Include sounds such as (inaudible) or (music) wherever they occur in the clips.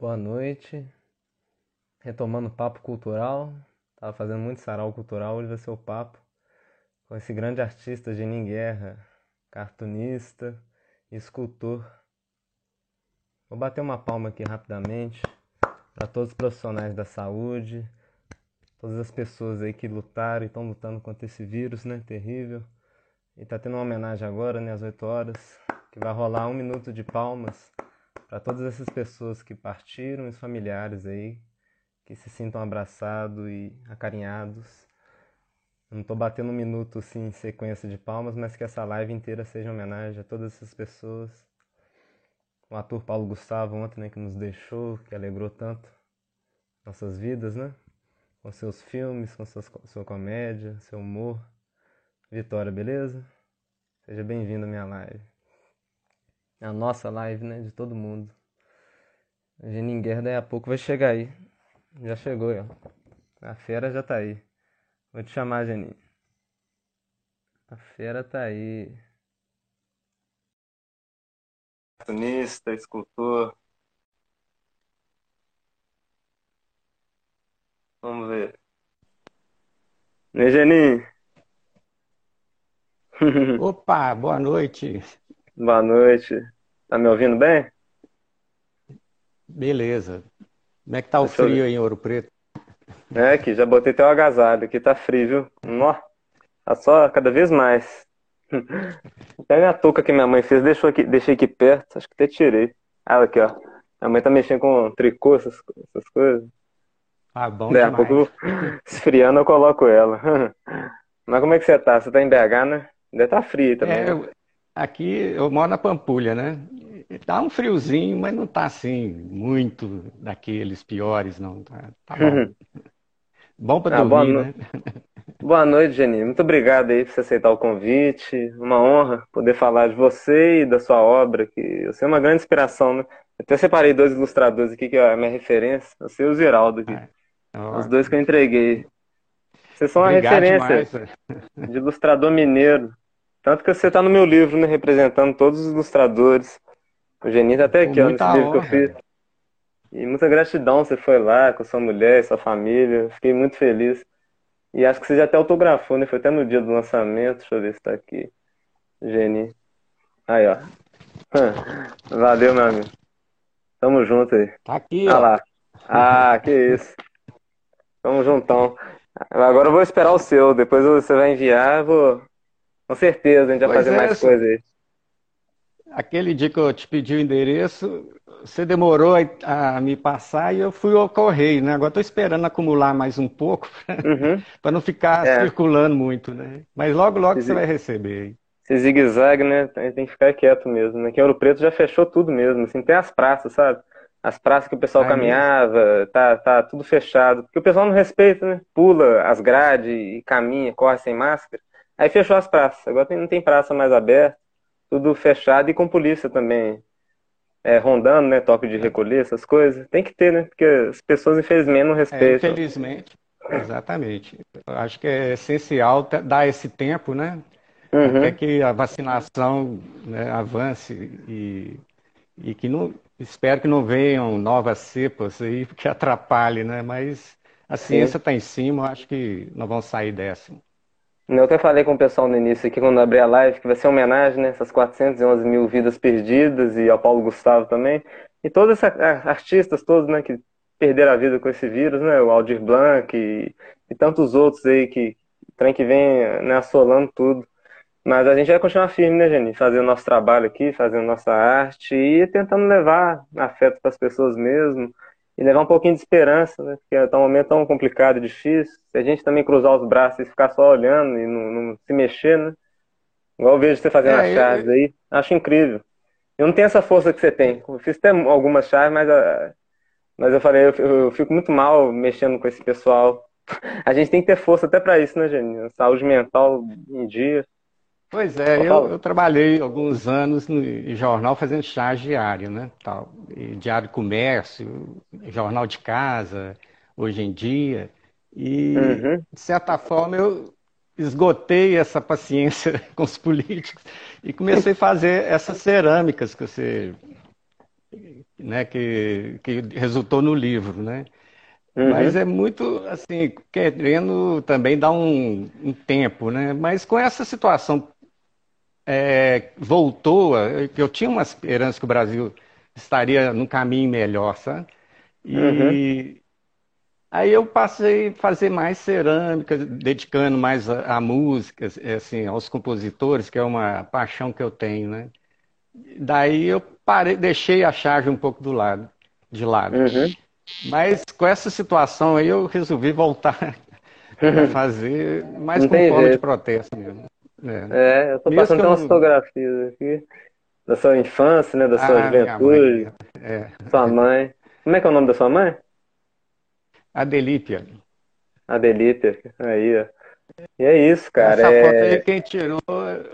Boa noite. Retomando o papo cultural. Tava fazendo muito sarau cultural, hoje vai ser o papo com esse grande artista Genin Guerra, cartunista e escultor. Vou bater uma palma aqui rapidamente para todos os profissionais da saúde, todas as pessoas aí que lutaram e estão lutando contra esse vírus, né, terrível. E tá tendo uma homenagem agora, né, às 8 horas, que vai rolar um minuto de palmas para todas essas pessoas que partiram, os familiares aí, que se sintam abraçados e acarinhados. Eu não estou batendo um minuto assim, em sequência de palmas, mas que essa live inteira seja homenagem a todas essas pessoas. O ator Paulo Gustavo ontem, né, que nos deixou, que alegrou tanto nossas vidas, né? Com seus filmes, com suas, sua comédia, seu humor. Vitória, beleza? Seja bem-vindo à minha live. A nossa live, né? De todo mundo. A Geninguer daí a pouco vai chegar aí. Já chegou, ó. A fera já tá aí. Vou te chamar, Geninho. A fera tá aí. Cartunista, escultor. Vamos ver. Né, Geninho? (laughs) Opa, boa noite. Boa noite. Tá me ouvindo bem? Beleza. Como é que tá o Deixa eu frio ver. aí em Ouro Preto? É, aqui, já botei teu agasalho. Aqui tá frio, viu? Nó, tá só cada vez mais. (laughs) Até a minha touca que minha mãe fez, deixou aqui, deixei aqui perto. Acho que até tirei. Ah, aqui, ó. Minha mãe tá mexendo com tricô, essas, essas coisas. Ah, bom Daí a demais. pouco, (laughs) esfriando, eu coloco ela. (laughs) Mas como é que você tá? Você tá em BH, né? Deve tá frio também, É, né? eu- aqui eu moro na Pampulha, né? Tá um friozinho, mas não tá assim muito daqueles piores, não. Tá, tá bom. (laughs) Bom para Ah, boa dormir, no- né? (laughs) Boa noite, Geni. Muito obrigado aí por você aceitar o convite. Uma honra poder falar de você e da sua obra, que você é uma grande inspiração, né? Até separei dois ilustradores aqui, que é a minha referência, você e o Ziraldo aqui. Ó, Os dois que eu entreguei. Vocês são uma referência demais. de ilustrador mineiro. Tanto que você está no meu livro, né? Representando todos os ilustradores. O Geni tá até aqui, ó, muita nesse livro que eu honra. fiz. E muita gratidão, você foi lá com sua mulher, sua família. Fiquei muito feliz. E acho que você já até autografou, né? Foi até no dia do lançamento. Deixa eu ver se tá aqui. Geni. Aí, ó. (laughs) Valeu, meu amigo. Tamo junto aí. Tá aqui, Ah ó. lá. Ah, que isso. Tamo juntão. Agora eu vou esperar o seu. Depois você vai enviar. Vou... Com certeza, a gente vai Pois fazer é, mais só- coisa aí. Aquele dia que eu te pedi o endereço, você demorou a, a me passar e eu fui ao correio, né? Agora estou esperando acumular mais um pouco (laughs) Uhum. para não ficar É. circulando muito, né? Mas logo, logo você vai receber. Esse zigue-zague, né? Tem tem que ficar quieto mesmo. Aqui em Ouro Preto já fechou tudo mesmo. Assim, tem as praças, sabe? As praças que o pessoal Ah, caminhava, tá, tá tudo fechado. Porque o pessoal não respeita, né? Pula as grades e caminha, corre sem máscara. Aí fechou as praças. Agora não tem praça mais aberta. Tudo fechado e com polícia também. É, rondando, né? Toque de recolher, essas coisas. Tem que ter, né? Porque as pessoas, infelizmente, não É, respeitam. infelizmente, exatamente. Eu acho que é essencial dar esse tempo, né? Uhum. Até que a vacinação, né, avance e, e que não, espero que não venham novas cepas aí (laughs) que atrapalhem, né? Mas a ciência está em cima, acho que nós vamos sair dessa. Eu até falei com o pessoal no início aqui, quando abri a live, que vai ser uma homenagem, né? Essas 411 mil vidas perdidas e ao Paulo Gustavo também. E todos esses artistas todos, né, que perderam a vida com esse vírus, né? O Aldir Blanc e, e tantos outros aí que trem que vem, né, assolando tudo. Mas a gente vai continuar firme, né, Jenny? Fazendo nosso trabalho aqui, fazendo nossa arte e tentando levar afeto para as pessoas mesmo e levar um pouquinho de esperança, né? Porque tá um momento tão complicado e difícil. Se a gente também cruzar os braços e ficar só olhando e não, não se mexer, né? Igual eu vejo você fazendo É, as eu- chaves aí, acho incrível. Eu não tenho essa força que você tem. Eu fiz até algumas chaves, mas, ah, mas eu falei, eu, eu fico muito mal mexendo com esse pessoal. (laughs) A gente tem que ter força até para isso, né, Jenny? Saúde mental em dia. Pois é, eu, eu trabalhei alguns anos no em jornal fazendo estágio diário, né? Tal, diário de comércio, jornal de casa, hoje em dia. E, Uhum. de certa forma, eu esgotei essa paciência (laughs) com os políticos e comecei a fazer essas cerâmicas que você né, que, que resultou no livro, né? Uhum. Mas é muito, assim, querendo também dar um, um tempo, né? Mas com essa situação é, voltou, eu tinha uma esperança que o Brasil estaria num caminho melhor, sabe? E Uhum. aí eu passei a fazer mais cerâmica, dedicando mais a, a música, assim, aos compositores, que é uma paixão que eu tenho, né? Daí eu parei, deixei a charge um pouco do lado, de lado. Uhum. Mas com essa situação aí eu resolvi voltar (laughs) para fazer, mais com forma de protesto mesmo. É. É, eu tô Mesmo passando eu umas fotografias aqui da sua infância, né? Da sua Ah, minha mãe. juventude, É. sua mãe. Como é que é o nome da sua mãe? Adelípia. Adelita. Aí, ó. E é isso, cara. Essa foto aí É... quem tirou,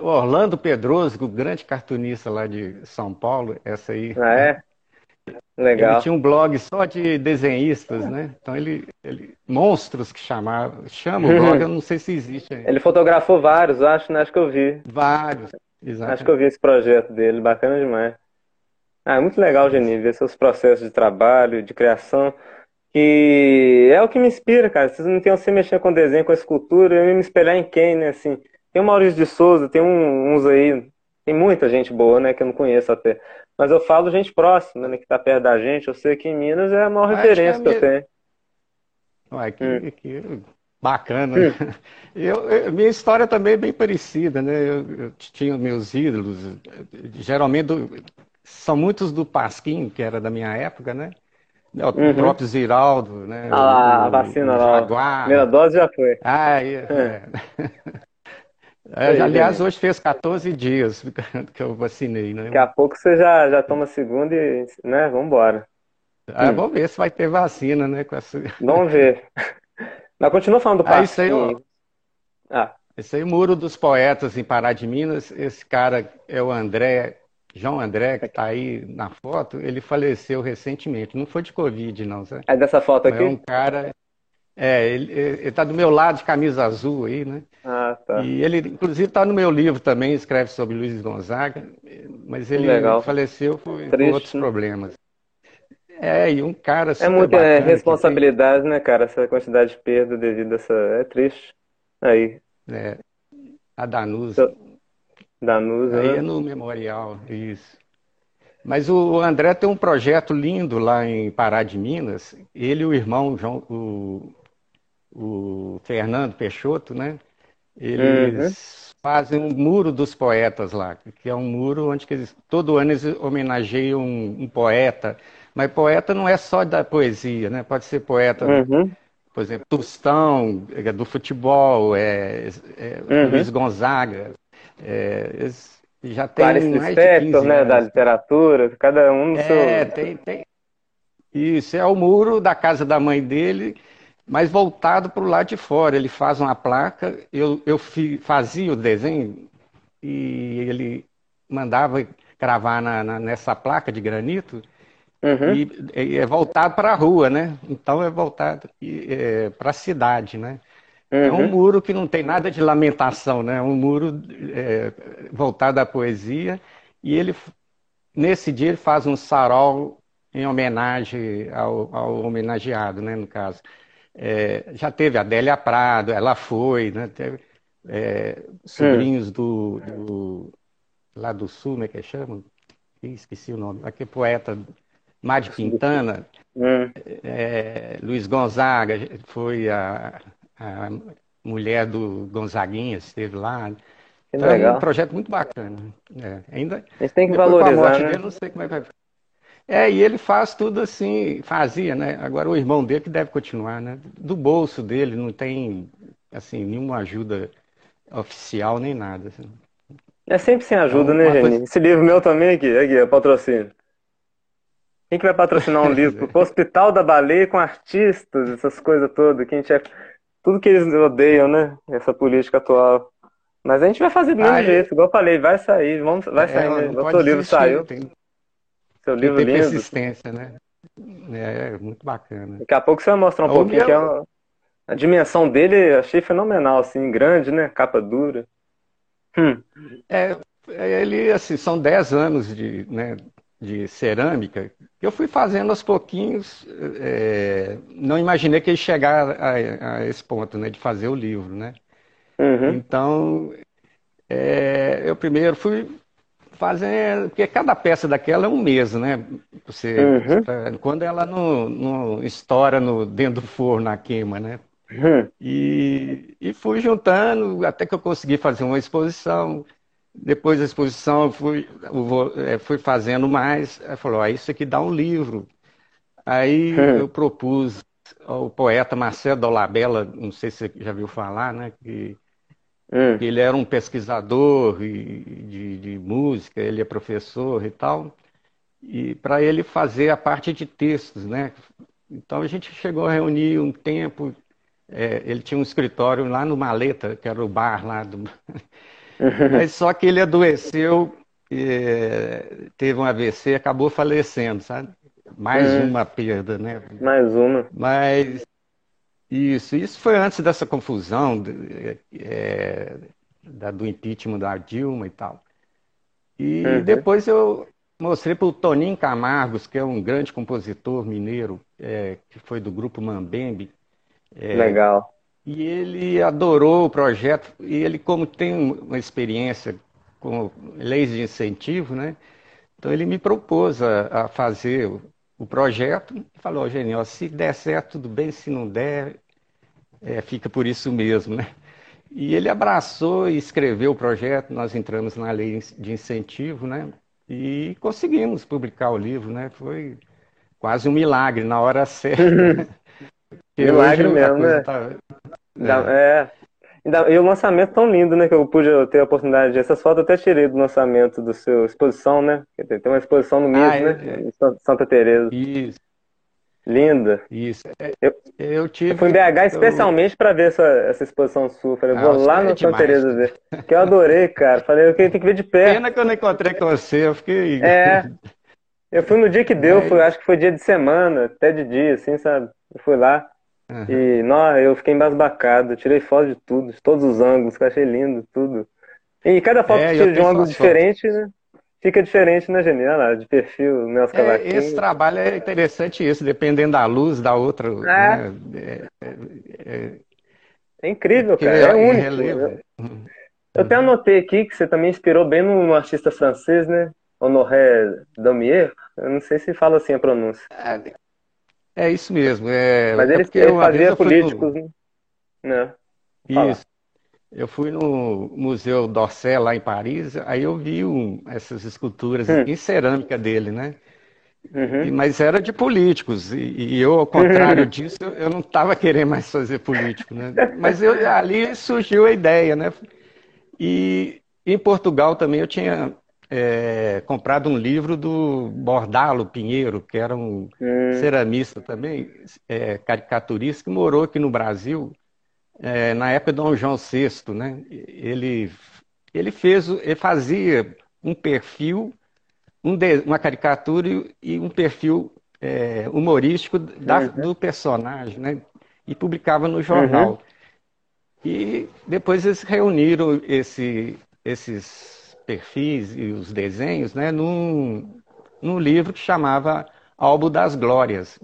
o Orlando Pedroso, o grande cartunista lá de São Paulo, essa aí. Ah, é? Ele Legal. tinha um blog só de desenhistas, né? Então ele, ele monstros que chamava, chama o blog, eu não sei se existe ainda. Ele fotografou vários, acho, né? Acho que eu vi. Vários, Acho que eu vi esse projeto dele, bacana demais. Ah, é muito legal, Geni, ver seus processos de trabalho, de criação, que é o que me inspira, cara. Se não tem você mexer com desenho, com escultura, eu ia me espelhar em quem, né? Assim, tem o Maurício de Souza, tem um- uns aí, tem muita gente boa, né? Que eu não conheço até. Mas eu falo gente próxima, né? Que tá perto da gente. Eu sei que em Minas é a maior Acho que é referência que eu mesmo. tenho. Ué, Hum, que, que bacana. hum, Eu, eu- minha história também é bem parecida, né? Eu, eu tinha meus ídolos, geralmente do- são muitos do Pasquim, que era da minha época, né? O uhum. próprio Ziraldo, né? Ah a O, o, vacina o lá. Primeira dose já foi. Ah, é, É, é. Isso É, aí, aliás, Geni. hoje fez 14 dias (laughs) que eu vacinei, Daqui né? a pouco você já, já toma a segunda e, né? Vambora. Ah, Hum, vamos ver se vai ter vacina, né? Com essa... (laughs) vamos ver. Mas continua falando do Ah, isso aí, ó. Ah, esse aí, o Muro dos Poetas em Pará de Minas, esse cara é o André, João André, que está aí na foto, ele faleceu recentemente. Não foi de Covid, não, sabe? é dessa foto Mas é um aqui? cara. É, ele, ele tá do meu lado de camisa azul aí, né? Ah, tá. E ele, inclusive, está no meu livro também, escreve sobre Luiz Gonzaga, mas ele legal. faleceu por, por outros né? problemas. É, e um cara É super muita é, que tem, responsabilidade, né, cara? Essa quantidade de perda devido a essa. É triste. Aí, né, a Danusa. Danusa, Aí é né? no memorial, isso. Mas o André tem um projeto lindo lá em Pará de Minas. Ele e o irmão, João, o, o Fernando Peixoto, né? Uhum, Eles fazem um muro dos poetas lá, que é um muro onde que eles, todo ano eles homenageiam um, um poeta. Mas poeta não é só da poesia, né? Pode ser poeta, uhum, por exemplo, Tostão, é do futebol, é, é, Luiz uhum. Gonzaga. É, eles já tem Clarice mais de Lispector, 15 né, da literatura, cada um no É, seu. tem, tem. Isso, é o muro da casa da mãe dele, mas voltado para o lado de fora. Ele faz uma placa, eu, eu fi- fazia o desenho e ele mandava gravar na, na- nessa placa de granito Uhum, e, e é voltado para a rua, né? Então é voltado para a cidade, né? É um uhum, muro que não tem nada de lamentação, né? É um muro é, voltado à poesia e ele Nesse dia ele faz um sarau em homenagem ao, ao homenageado, né, no caso. É, já teve a Adélia Prado, ela foi, né, teve é, sobrinhos do, do- lá do Sul, como é que chama? Esqueci o nome. Aquele poeta Mário Quintana, hum. é, Luiz Gonzaga, foi a, a mulher do Gonzaguinha, esteve lá. Que Então é um legal. projeto muito bacana. É, ainda gente tem que depois valorizar, morte né? dele, não sei como é que vai. É, e ele faz tudo assim, fazia, né? Agora o irmão dele que deve continuar, né? Do bolso dele não tem assim nenhuma ajuda oficial nem nada. assim. É sempre sem ajuda, Então, né, uma coisa. Geni? Esse livro meu também aqui, aqui, é patrocínio. Quem que vai patrocinar um (laughs) livro pro Hospital da Baleia com artistas, essas coisas todas, que a gente é... Tudo que eles odeiam, né? Essa política atual. Mas a gente vai fazer do mesmo Ah, e- jeito, igual eu falei, vai sair, vamos, vai É, sair mesmo. O seu livro saiu, tem seu livro ter lindo. persistência, né? É, é muito bacana. Daqui a pouco você vai mostrar um O pouquinho que é uma... a dimensão dele, achei fenomenal, assim, grande, né? Capa dura. Hum, é, é, ele, assim, são 10 anos de, né, de cerâmica, que eu fui fazendo aos pouquinhos, é, não imaginei que ia chegar a, a, esse ponto, né, de fazer o livro, né? Uhum. Então, é, eu primeiro fui fazendo, porque cada peça daquela é um mês, né? Você, uhum. quando ela não, não estoura no, dentro do forno, na queima, né? Uhum. E, e fui juntando até que eu consegui fazer uma exposição. Depois da exposição, eu fui, eu fui fazendo mais. Aí falou: ah, isso aqui dá um livro. Aí uhum. eu propus ao poeta Marcelo Dolabella, não sei se você já viu falar, né? Que, uhum. que ele era um pesquisador de, de música, ele é professor e tal. E para ele fazer a parte de textos, né? Então a gente chegou a reunir um tempo. É, ele tinha um escritório lá no Maleta, que era o bar lá do. (laughs) Mas só que ele adoeceu, é, teve um AVC, acabou falecendo, sabe? Mais é. uma perda, né? Mais uma. Mas isso, isso foi antes dessa confusão é, da, do impeachment da Dilma e tal. E uhum. depois eu mostrei para o Toninho Camargos, que é um grande compositor mineiro, é, que foi do grupo Mambembe. É, Legal. E ele adorou o projeto, e ele, como tem uma experiência com leis de incentivo, né? Então ele me propôs a, a fazer o, projeto e falou, oh, Genial, se der certo, tudo bem, se não der, é, fica por isso mesmo, né? E ele abraçou e escreveu o projeto, nós entramos na lei de incentivo, né? E conseguimos publicar o livro, né? Foi quase um milagre na hora certa. (laughs) Milagre mesmo, né? Tá... É. é. E o lançamento tão lindo, né? Que eu pude ter a oportunidade de. Essas fotos eu até tirei do lançamento do seu exposição, né? Tem uma exposição no MIS, ah, né? É, é. Santa Teresa. Isso. Linda. Isso. É, eu, eu, tive, eu fui em BH especialmente eu... para ver essa, essa exposição sua. Falei, ah, vou lá no Santa Teresa ver. Que eu adorei, cara. Falei, eu tenho que ver de perto. Pena que eu não encontrei com você, eu fiquei. (laughs) É. Eu fui no dia que deu, é. foi, acho que foi dia de semana, até de dia, assim, sabe? Eu fui lá. Uhum. E, não, eu fiquei embasbacado, tirei foto de tudo, de todos os ângulos, que eu achei lindo, tudo. E cada foto é, que tira de um ângulo diferente, né? Fica diferente na janela, de perfil, Nelson é, Esse trabalho é interessante isso, dependendo da luz da outra. É, né? é, é, é incrível, cara, é único. Eu, eu até anotei aqui que você também inspirou bem no, no artista francês, né? Honoré Damier, eu não sei se fala assim a pronúncia. É, isso mesmo. É, Mas ele, é ele fazia políticos, no... né? Isso. Eu fui no Museu d'Orsay, lá em Paris, aí eu vi um, essas esculturas hum. em cerâmica dele, né? Uhum. E, mas era de políticos, e, e eu, ao contrário uhum. (laughs) disso, eu não estava querendo mais fazer político, né? Mas eu, ali surgiu a ideia, né? E em Portugal também eu tinha é, comprado um livro do Bordalo Pinheiro, que era um hum. ceramista também, é, caricaturista, que morou aqui no Brasil é, na época de Dom João VI. Né? Ele, ele, fez, ele fazia um perfil, um de, uma caricatura e um perfil é, humorístico da, uhum. do personagem, né? e publicava no jornal. Uhum. E depois eles reuniram esse, esses perfis e os desenhos né, num, num livro que chamava Álbum das Glórias.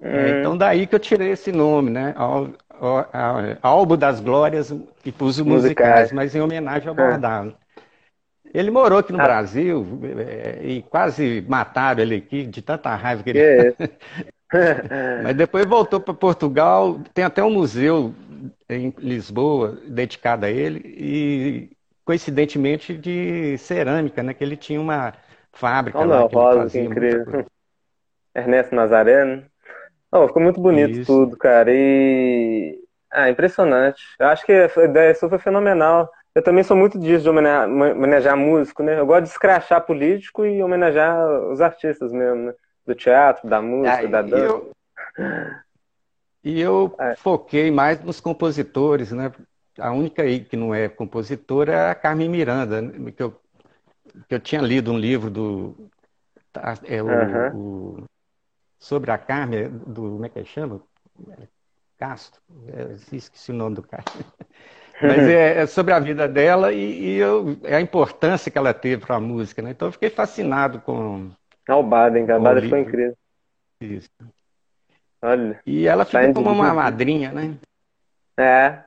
É, então daí que eu tirei esse nome, né? Álbum das Glórias e pus musicais, musicais, mas em homenagem ao Bordalo. Ele morou aqui no ah. Brasil é, e quase mataram ele aqui de tanta raiva que ele. É. (laughs) (laughs) mas depois voltou para Portugal. Tem até um museu em Lisboa dedicado a ele e coincidentemente de cerâmica, né? Que ele tinha uma fábrica Olha lá. Que Rosa, que incrível. Ernesto Nazareno. Oh, ficou muito bonito Isso. tudo, cara. E. Ah, impressionante. Eu acho que a ideia sua foi fenomenal. Eu também sou muito disso de homenagear, homenagear músico, né? Eu gosto de escrachar político e homenagear os artistas mesmo, né? Do teatro, da música, ah, da dança. Eu... E eu é. foquei mais nos compositores, né? A única aí que não é compositora é a Carmen Miranda, que eu, que eu tinha lido um livro do. Tá, é, o, uhum. o sobre a Carmen, do. Como é que chama? Castro. É, esqueci o nome do cara. (laughs) Mas é, é, sobre a vida dela e, e eu, é a importância que ela teve para a música. Né? Então eu fiquei fascinado com, Ah, o Baden, a Baden foi incrível. Isso. Olha. E ela fica como uma madrinha, né? É.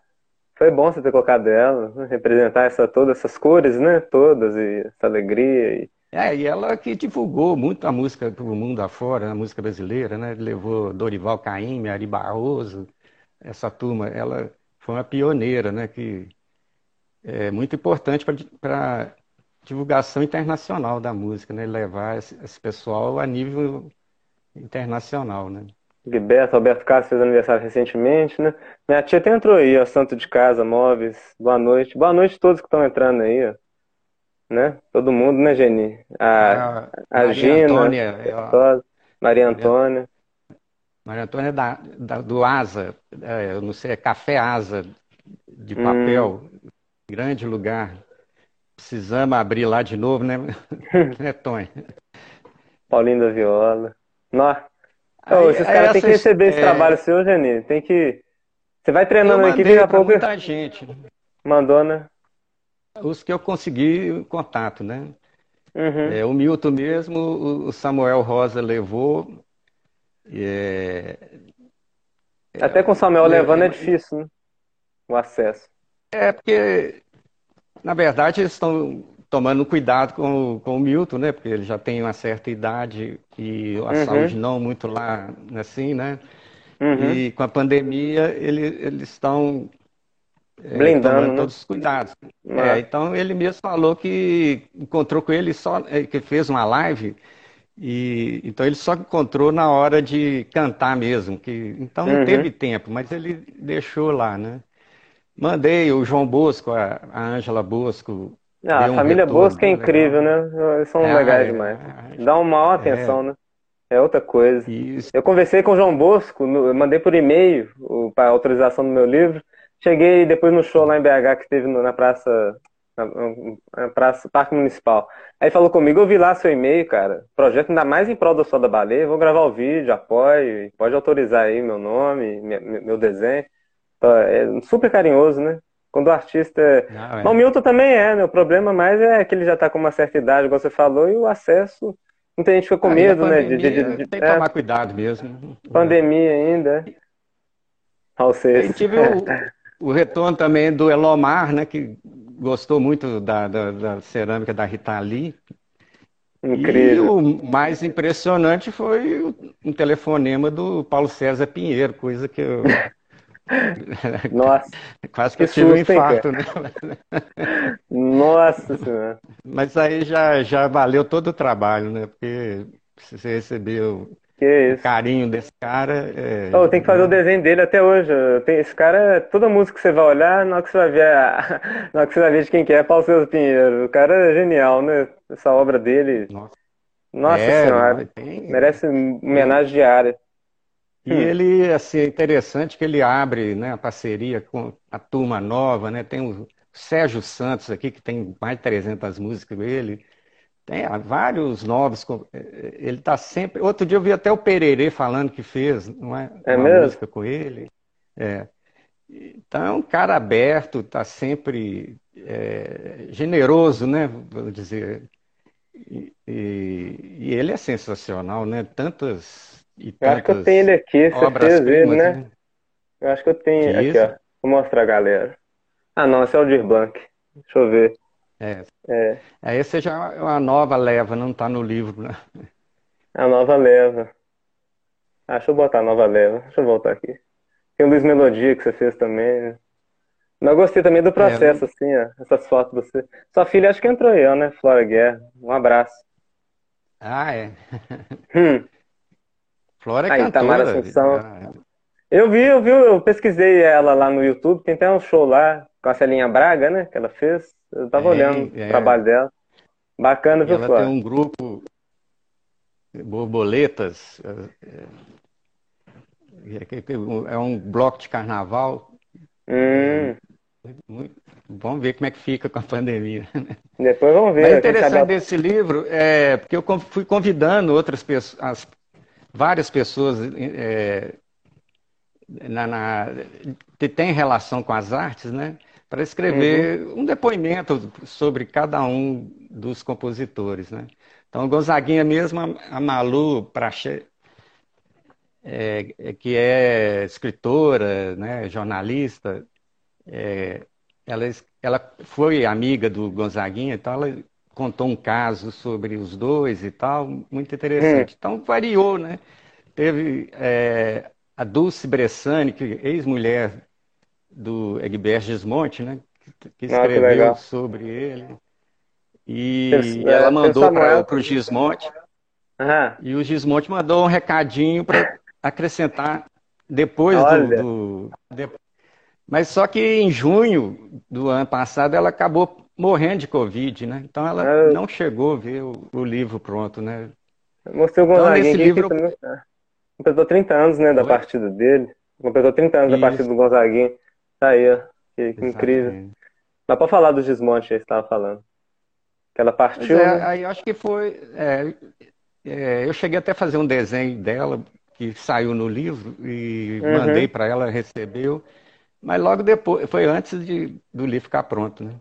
Foi bom você ter colocado ela, né? representar essa, todas essas cores, né? Todas, e essa alegria. E... É, e ela que divulgou muito a música para o mundo afora, a música brasileira, né? Levou Dorival Caymmi, Ari Barroso, essa turma. Ela foi uma pioneira, né? Que é muito importante para divulgação internacional da música, né? Levar esse, esse pessoal a nível internacional, né? Gilberto, Alberto Castro fez aniversário recentemente, né? Minha tia até entrou aí, ó, Santo de Casa, Móveis, boa noite. Boa noite a todos que estão entrando aí, ó. Né? Todo mundo, né, Geni? A, a, a Gina, Antônia, a Maria Antônia. Maria Antônia é da, da, do Asa, é, eu não sei, é Café Asa de papel, hum. grande lugar. Precisamos abrir lá de novo, né, (laughs) né Tony? Paulinho da Viola. Nossa. Aí, esses caras têm que receber esse é... trabalho seu, Geni. Tem que. Você vai treinando eu aqui daqui a pouco. muita gente. Mandou, né? Os que eu consegui contato, né? Uhum. É, o Milton mesmo, o Samuel Rosa levou. É... Até com o Samuel é, levando é difícil, né? O acesso. É, porque, na verdade, eles estão tomando cuidado com, com o Milton, né? Porque ele já tem uma certa idade e a uhum. saúde não muito lá assim, né? Uhum. E com a pandemia ele, eles estão é, blindando tomando né? todos os cuidados. É, então ele mesmo falou que encontrou com ele só é, que fez uma live e então ele só encontrou na hora de cantar mesmo, que então não uhum. teve tempo, mas ele deixou lá, né? Mandei o João Bosco, a Ângela Bosco, ah, a família retorno, Bosco é incrível, legal. né? Eles são é, legais é, demais. Dá uma maior é. atenção, né? É outra coisa. Isso. Eu conversei com o João Bosco, eu mandei por e-mail para autorização do meu livro. Cheguei depois no show lá em BH que teve na praça, na, na praça Parque Municipal. Aí falou comigo, eu vi lá seu e-mail, cara. Projeto ainda mais em prol da sua da baleia. Vou gravar o vídeo, apoio, pode autorizar aí meu nome, meu desenho. É super carinhoso, né? Quando o artista. É, Não, é. o Milton também é, né? O problema mais é que ele já está com uma certa idade, como você falou, e o acesso. Muita gente fica com medo, pandemia, né? De, de, de, tem que é, tomar cuidado mesmo. Pandemia ainda. Ao ser. tive o, o, retorno também do Elomar, né? Que gostou muito da, da, da cerâmica da Rita Lee. Incrível. E o mais impressionante foi um telefonema do Paulo César Pinheiro, coisa que eu Nossa. (laughs) Quase que, eu tive um infarto, né? (laughs) Nossa Senhora. Mas aí já, já valeu todo o trabalho, né? Porque você recebeu o carinho desse cara. É... Oh, tem que fazer o desenho dele até hoje. Esse cara, toda música que você vai olhar, na hora que você vai ver, a... (laughs) na hora que você vai ver de quem que é, é Paulo César Pinheiro. O cara é genial, né? Essa obra dele. Nossa, Nossa é, Senhora. Tem... Merece homenagem diária. E hum. ele, assim, é interessante que ele abre né, a parceria com a turma nova, né? Tem o Sérgio Santos aqui, que tem mais de 300 músicas dele. Tem vários novos. É, é, ele está sempre. Outro dia eu vi até o Pererê falando que fez não é, é uma mesmo? música com ele. É. Então é um cara aberto, está sempre é, generoso, né? Vou dizer. E, e, e, ele é sensacional, né? Tantas eu acho que eu tenho ele aqui, você fez né? né? Eu acho que eu tenho que aqui, isso? ó. Vou mostrar a galera. Ah, não, esse é o Dir Blanc. Deixa eu ver. É. é. é esse já é uma nova leva, não está no livro, né? A nova leva. Ah, deixa eu botar a nova leva. Deixa eu voltar aqui. Tem o Luiz Melodia que você fez também. Mas eu gostei também do processo, é, assim, ó. Essas fotos de você. Sua filha acho que entrou aí, ó, né? Flora Guerra. Um abraço. Ah, é. Hum. Flora é Aí, cantora. Tamara Assunção. Ah, eu vi, eu vi, eu pesquisei ela lá no YouTube, tem até um show lá com a Celinha Braga, né, que ela fez. Eu tava é, olhando é. o trabalho dela. Bacana, viu, Ela Flora? tem um grupo Borboletas, é, é, é um bloco de carnaval. Hum. Vamos ver como é que fica com a pandemia. Né? Depois vamos ver. Mas é interessante desse livro é porque eu fui convidando outras pessoas, as várias pessoas é, na, na, que têm relação com as artes, né? Para escrever uhum. um depoimento sobre cada um dos compositores, né? Então, Gonzaguinha mesmo, a Malu Prache, é, é, que é escritora, né, jornalista, é, ela, ela foi amiga do Gonzaguinha, então ela contou um caso sobre os dois e tal, muito interessante. Hum. Então variou, né? Teve é, a Dulce Bressani, que ex-mulher do Egberto Gismonte, né? Que, escreveu ah, que sobre ele. E é, ela mandou para o Gismonte. Uhum. E o Gismonte mandou um recadinho para acrescentar depois do, do. Mas só que em junho do ano passado ela acabou morrendo de Covid, né? Então ela é. não chegou a ver o, o livro pronto, né? Mostrou então, nesse livro... Completou 30 anos, né, da Oi? partida dele. Completou 30 anos Isso. da partida do Gonzaguinha. Tá aí, ó. Que, que incrível. Mas pode falar do Gismonte aí que você estava falando. Que ela partiu. É, né? Aí eu acho que foi. É, é, eu cheguei até a fazer um desenho dela, que saiu no livro, e uhum. mandei para ela, recebeu. Mas logo depois, foi antes de, do livro ficar pronto, né?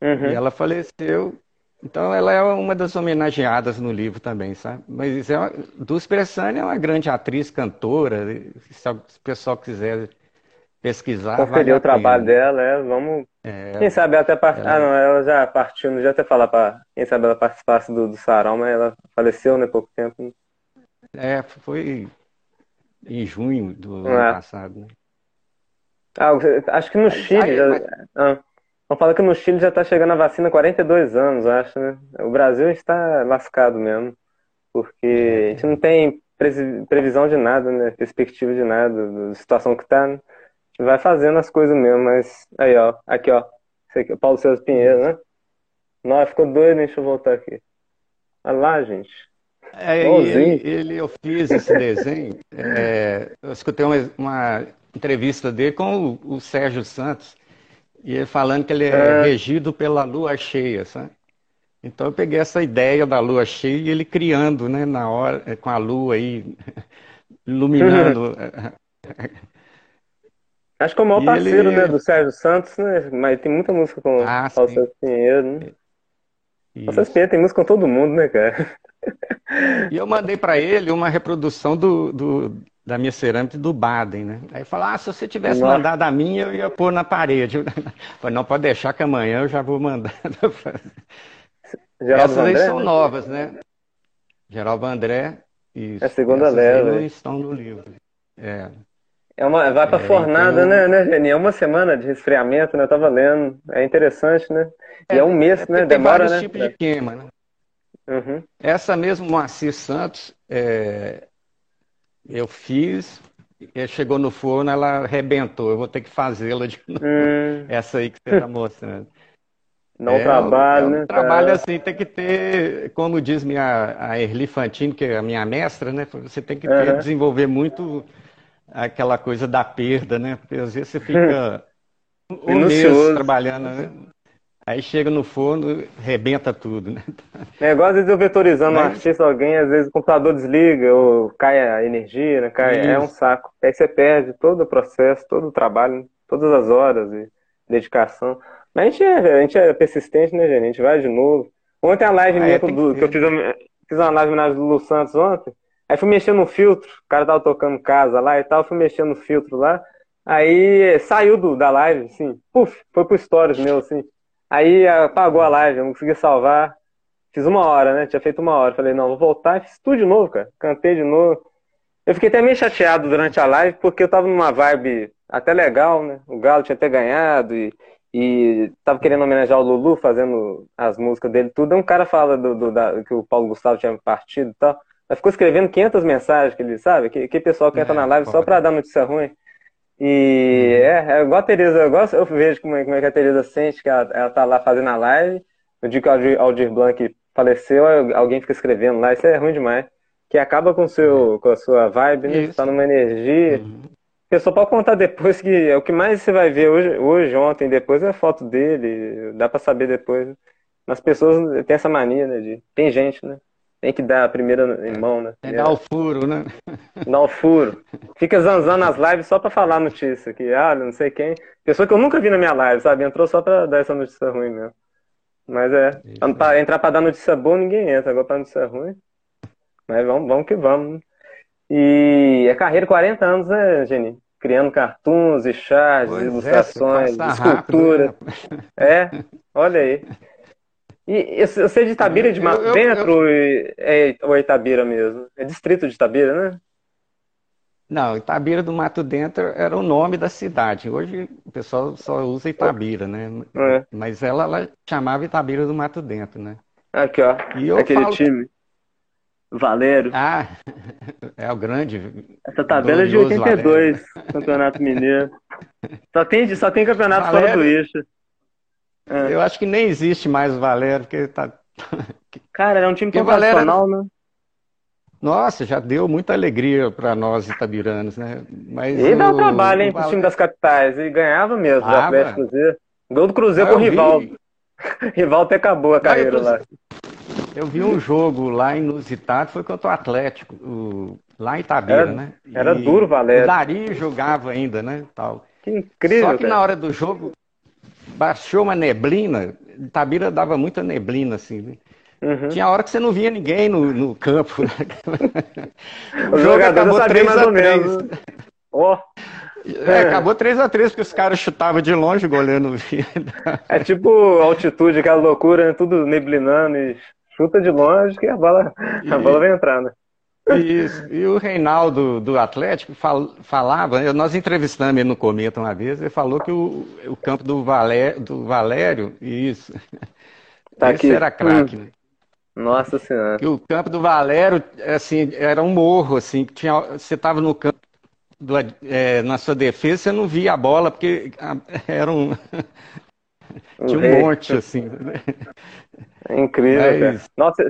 Uhum. E ela faleceu. Então ela é uma das homenageadas no livro também, sabe? Mas é uma, Dulce Bressani é uma grande atriz, cantora. Se o pessoal quiser pesquisar. Conferir vale o trabalho dela, é, vamos. É, quem sabe até part... ela... Ah, não, ela já partiu, não já até falar para quem sabe ela participasse do, do Sarau, mas ela faleceu, né, pouco tempo. É, foi em junho do é. ano passado, né? Ah, acho que no Chile. Aí, já... mas... ah, vamos falar que no Chile já está chegando a vacina há 42 anos, acho, né? O Brasil está lascado mesmo. Porque é. a gente não tem previsão de nada, né? Perspectiva de nada, da situação que está, né? vai fazendo as coisas mesmo, mas aí, ó, aqui, ó. Aqui é Paulo César Pinheiro, né? Nossa, ficou doido, deixa eu voltar aqui. Olha lá, gente. É, ele, ele, eu fiz esse desenho. É, eu escutei uma, uma, entrevista dele com o, o, Sérgio Santos, e ele falando que ele é, é, regido pela lua cheia, sabe? Então eu peguei essa ideia da lua cheia e ele criando, né, na hora, com a lua aí, (laughs) iluminando. (laughs) Acho que é o maior e parceiro, ele... né, do Sérgio Santos, né? Mas tem muita música com ah, o César Pinheiro, né? O César Pinheiro tem música com todo mundo, né, cara? E eu mandei para ele uma reprodução do, do, da minha cerâmica do Baden, né? Aí falou, ah, se você tivesse Nossa. mandado a minha, eu ia pôr na parede. (laughs) Eu falei, não, pode deixar que amanhã eu já vou mandar. (laughs) Essas aí são né? novas, né? Geraldo André. Isso. É a segunda leva. Estão no livro. É. É uma, vai para é, fornada, então... né, né, Geni? É uma semana de resfriamento, né? Eu tava lendo. É interessante, né? E é, é um mês, é né? Demora, né? tipos de queima, né? Uhum. Essa mesmo Moacir Santos, é, eu fiz, chegou no forno, ela arrebentou. Eu vou ter que fazê-la de (laughs) novo. Hum. Essa aí que você está mostrando. (laughs) Não é, trabalho, é um né? Trabalho cara? assim, tem que ter, como diz minha, a Erli Fantini, que é a minha mestra, né? Você tem que ter, uhum. desenvolver muito aquela coisa da perda, né? Porque às vezes você fica (laughs) um mês trabalhando, né? Aí chega no forno, rebenta tudo, né? É igual às vezes eu vetorizando Mas... um artista, alguém, às vezes o computador desliga, ou cai a energia, né? Cai, é um saco. Aí você perde todo o processo, todo o trabalho, todas as horas e dedicação. Mas a gente é, a gente é persistente, né, gente? A gente vai de novo. Ontem a live ah, minha, é, do, que, que eu fiz, fiz uma live do Lu Santos ontem, Aí fui mexendo no filtro, o cara tava tocando casa lá e tal, fui mexendo no filtro lá. Aí saiu do, da live, assim, puf, foi pro stories meu, assim. Aí apagou a live, eu não consegui salvar. Fiz uma hora, né? Tinha feito uma hora. Falei, não, vou voltar e fiz tudo de novo, cara. Cantei de novo. Eu fiquei até meio chateado durante a live, porque eu tava numa vibe até legal, né? O Galo tinha até ganhado e, e tava querendo homenagear o Lulu, fazendo as músicas dele, tudo. Aí um cara fala do, do da, que o Paulo Gustavo tinha partido e tal. Ela ficou escrevendo 500 mensagens, que ele sabe? Que, que pessoal que entra é, na live só para dar notícia ruim. E é, é igual a Tereza, eu, gosto, eu vejo como é, como é que a Tereza sente que ela, ela tá lá fazendo a live. No dia que o Aldir, Aldir Blanc faleceu, alguém fica escrevendo lá, isso é ruim demais. Que acaba com, seu, com a sua vibe, né? Você tá numa energia. Uhum. Pessoal, pode contar depois que é o que mais você vai ver hoje, hoje ontem, depois é a foto dele, dá para saber depois. As pessoas têm essa mania, né? De, tem gente, né? Tem que dar a primeira em mão, né? Que dar o furo, né? Dar o furo. Fica zanzando nas lives só pra falar notícia. Que, ah, não sei quem. Pessoa que eu nunca vi na minha live, sabe? Entrou só pra dar essa notícia ruim mesmo. Mas é. Pra entrar pra dar notícia boa, ninguém entra. Agora pra notícia ruim. Mas vamos, vamos que vamos. E é carreira 40 anos, né, Geni? Criando cartoons e charts, pois é, ilustrações, é, escultura. Rápido, né? É, olha aí. E você é de Itabira, de Mato eu, Dentro, eu, é, ou é Itabira mesmo? É distrito de Itabira, né? Não, Itabira do Mato Dentro era o nome da cidade. Hoje o pessoal só usa Itabira, né? É. Mas ela, ela, chamava Itabira do Mato Dentro, né? Aqui, ó. Aquele falo... time. Valério. Ah, (laughs) é o grande. Essa tabela é de 82, Valério. Campeonato Mineiro. Só tem, só tem campeonato Valério, fora do eixo. É. Eu acho que nem existe mais o Valério, porque tá. (laughs) Cara, é um time que profissional, Valério... né? Nossa, já deu muita alegria para nós itabiranos, né? Mas e o... dá um trabalho, hein, pro time das capitais. E ganhava mesmo, ah, o Atlético Cruzeiro. Gol do Cruzeiro ah, com o rival. rival (laughs) até acabou a carreira eu, lá. Eu vi um jogo lá inusitado, foi contra o Atlético, o... lá em Itabira, era, né? Era e duro, Valério. O Dari jogava ainda, né? Tal. Que incrível. Só que cara. na hora do jogo baixou uma neblina, Itabira dava muita neblina, assim, né? Uhum. Tinha hora que você não via ninguém no, no campo. Né? (laughs) o, jogo acabou 3x3. Oh. É, acabou 3x3 porque os caras chutavam de longe, o goleiro não via. É tipo altitude, aquela loucura, né? tudo neblinando e chuta de longe que a bola, a bola vai entrar, né? Isso. E o Reinaldo do Atlético fal, falava, nós entrevistamos ele no Cometa uma vez, ele falou que o, o campo do, Valério, do Valério, isso, tá esse aqui. era craque, hum. né? Nossa Senhora. Que o campo do Valério, assim, era um morro, assim, que tinha, você estava no campo, do, é, na sua defesa, você não via a bola, porque era um... (laughs) tinha um monte, assim. É incrível, Mas... Nossa,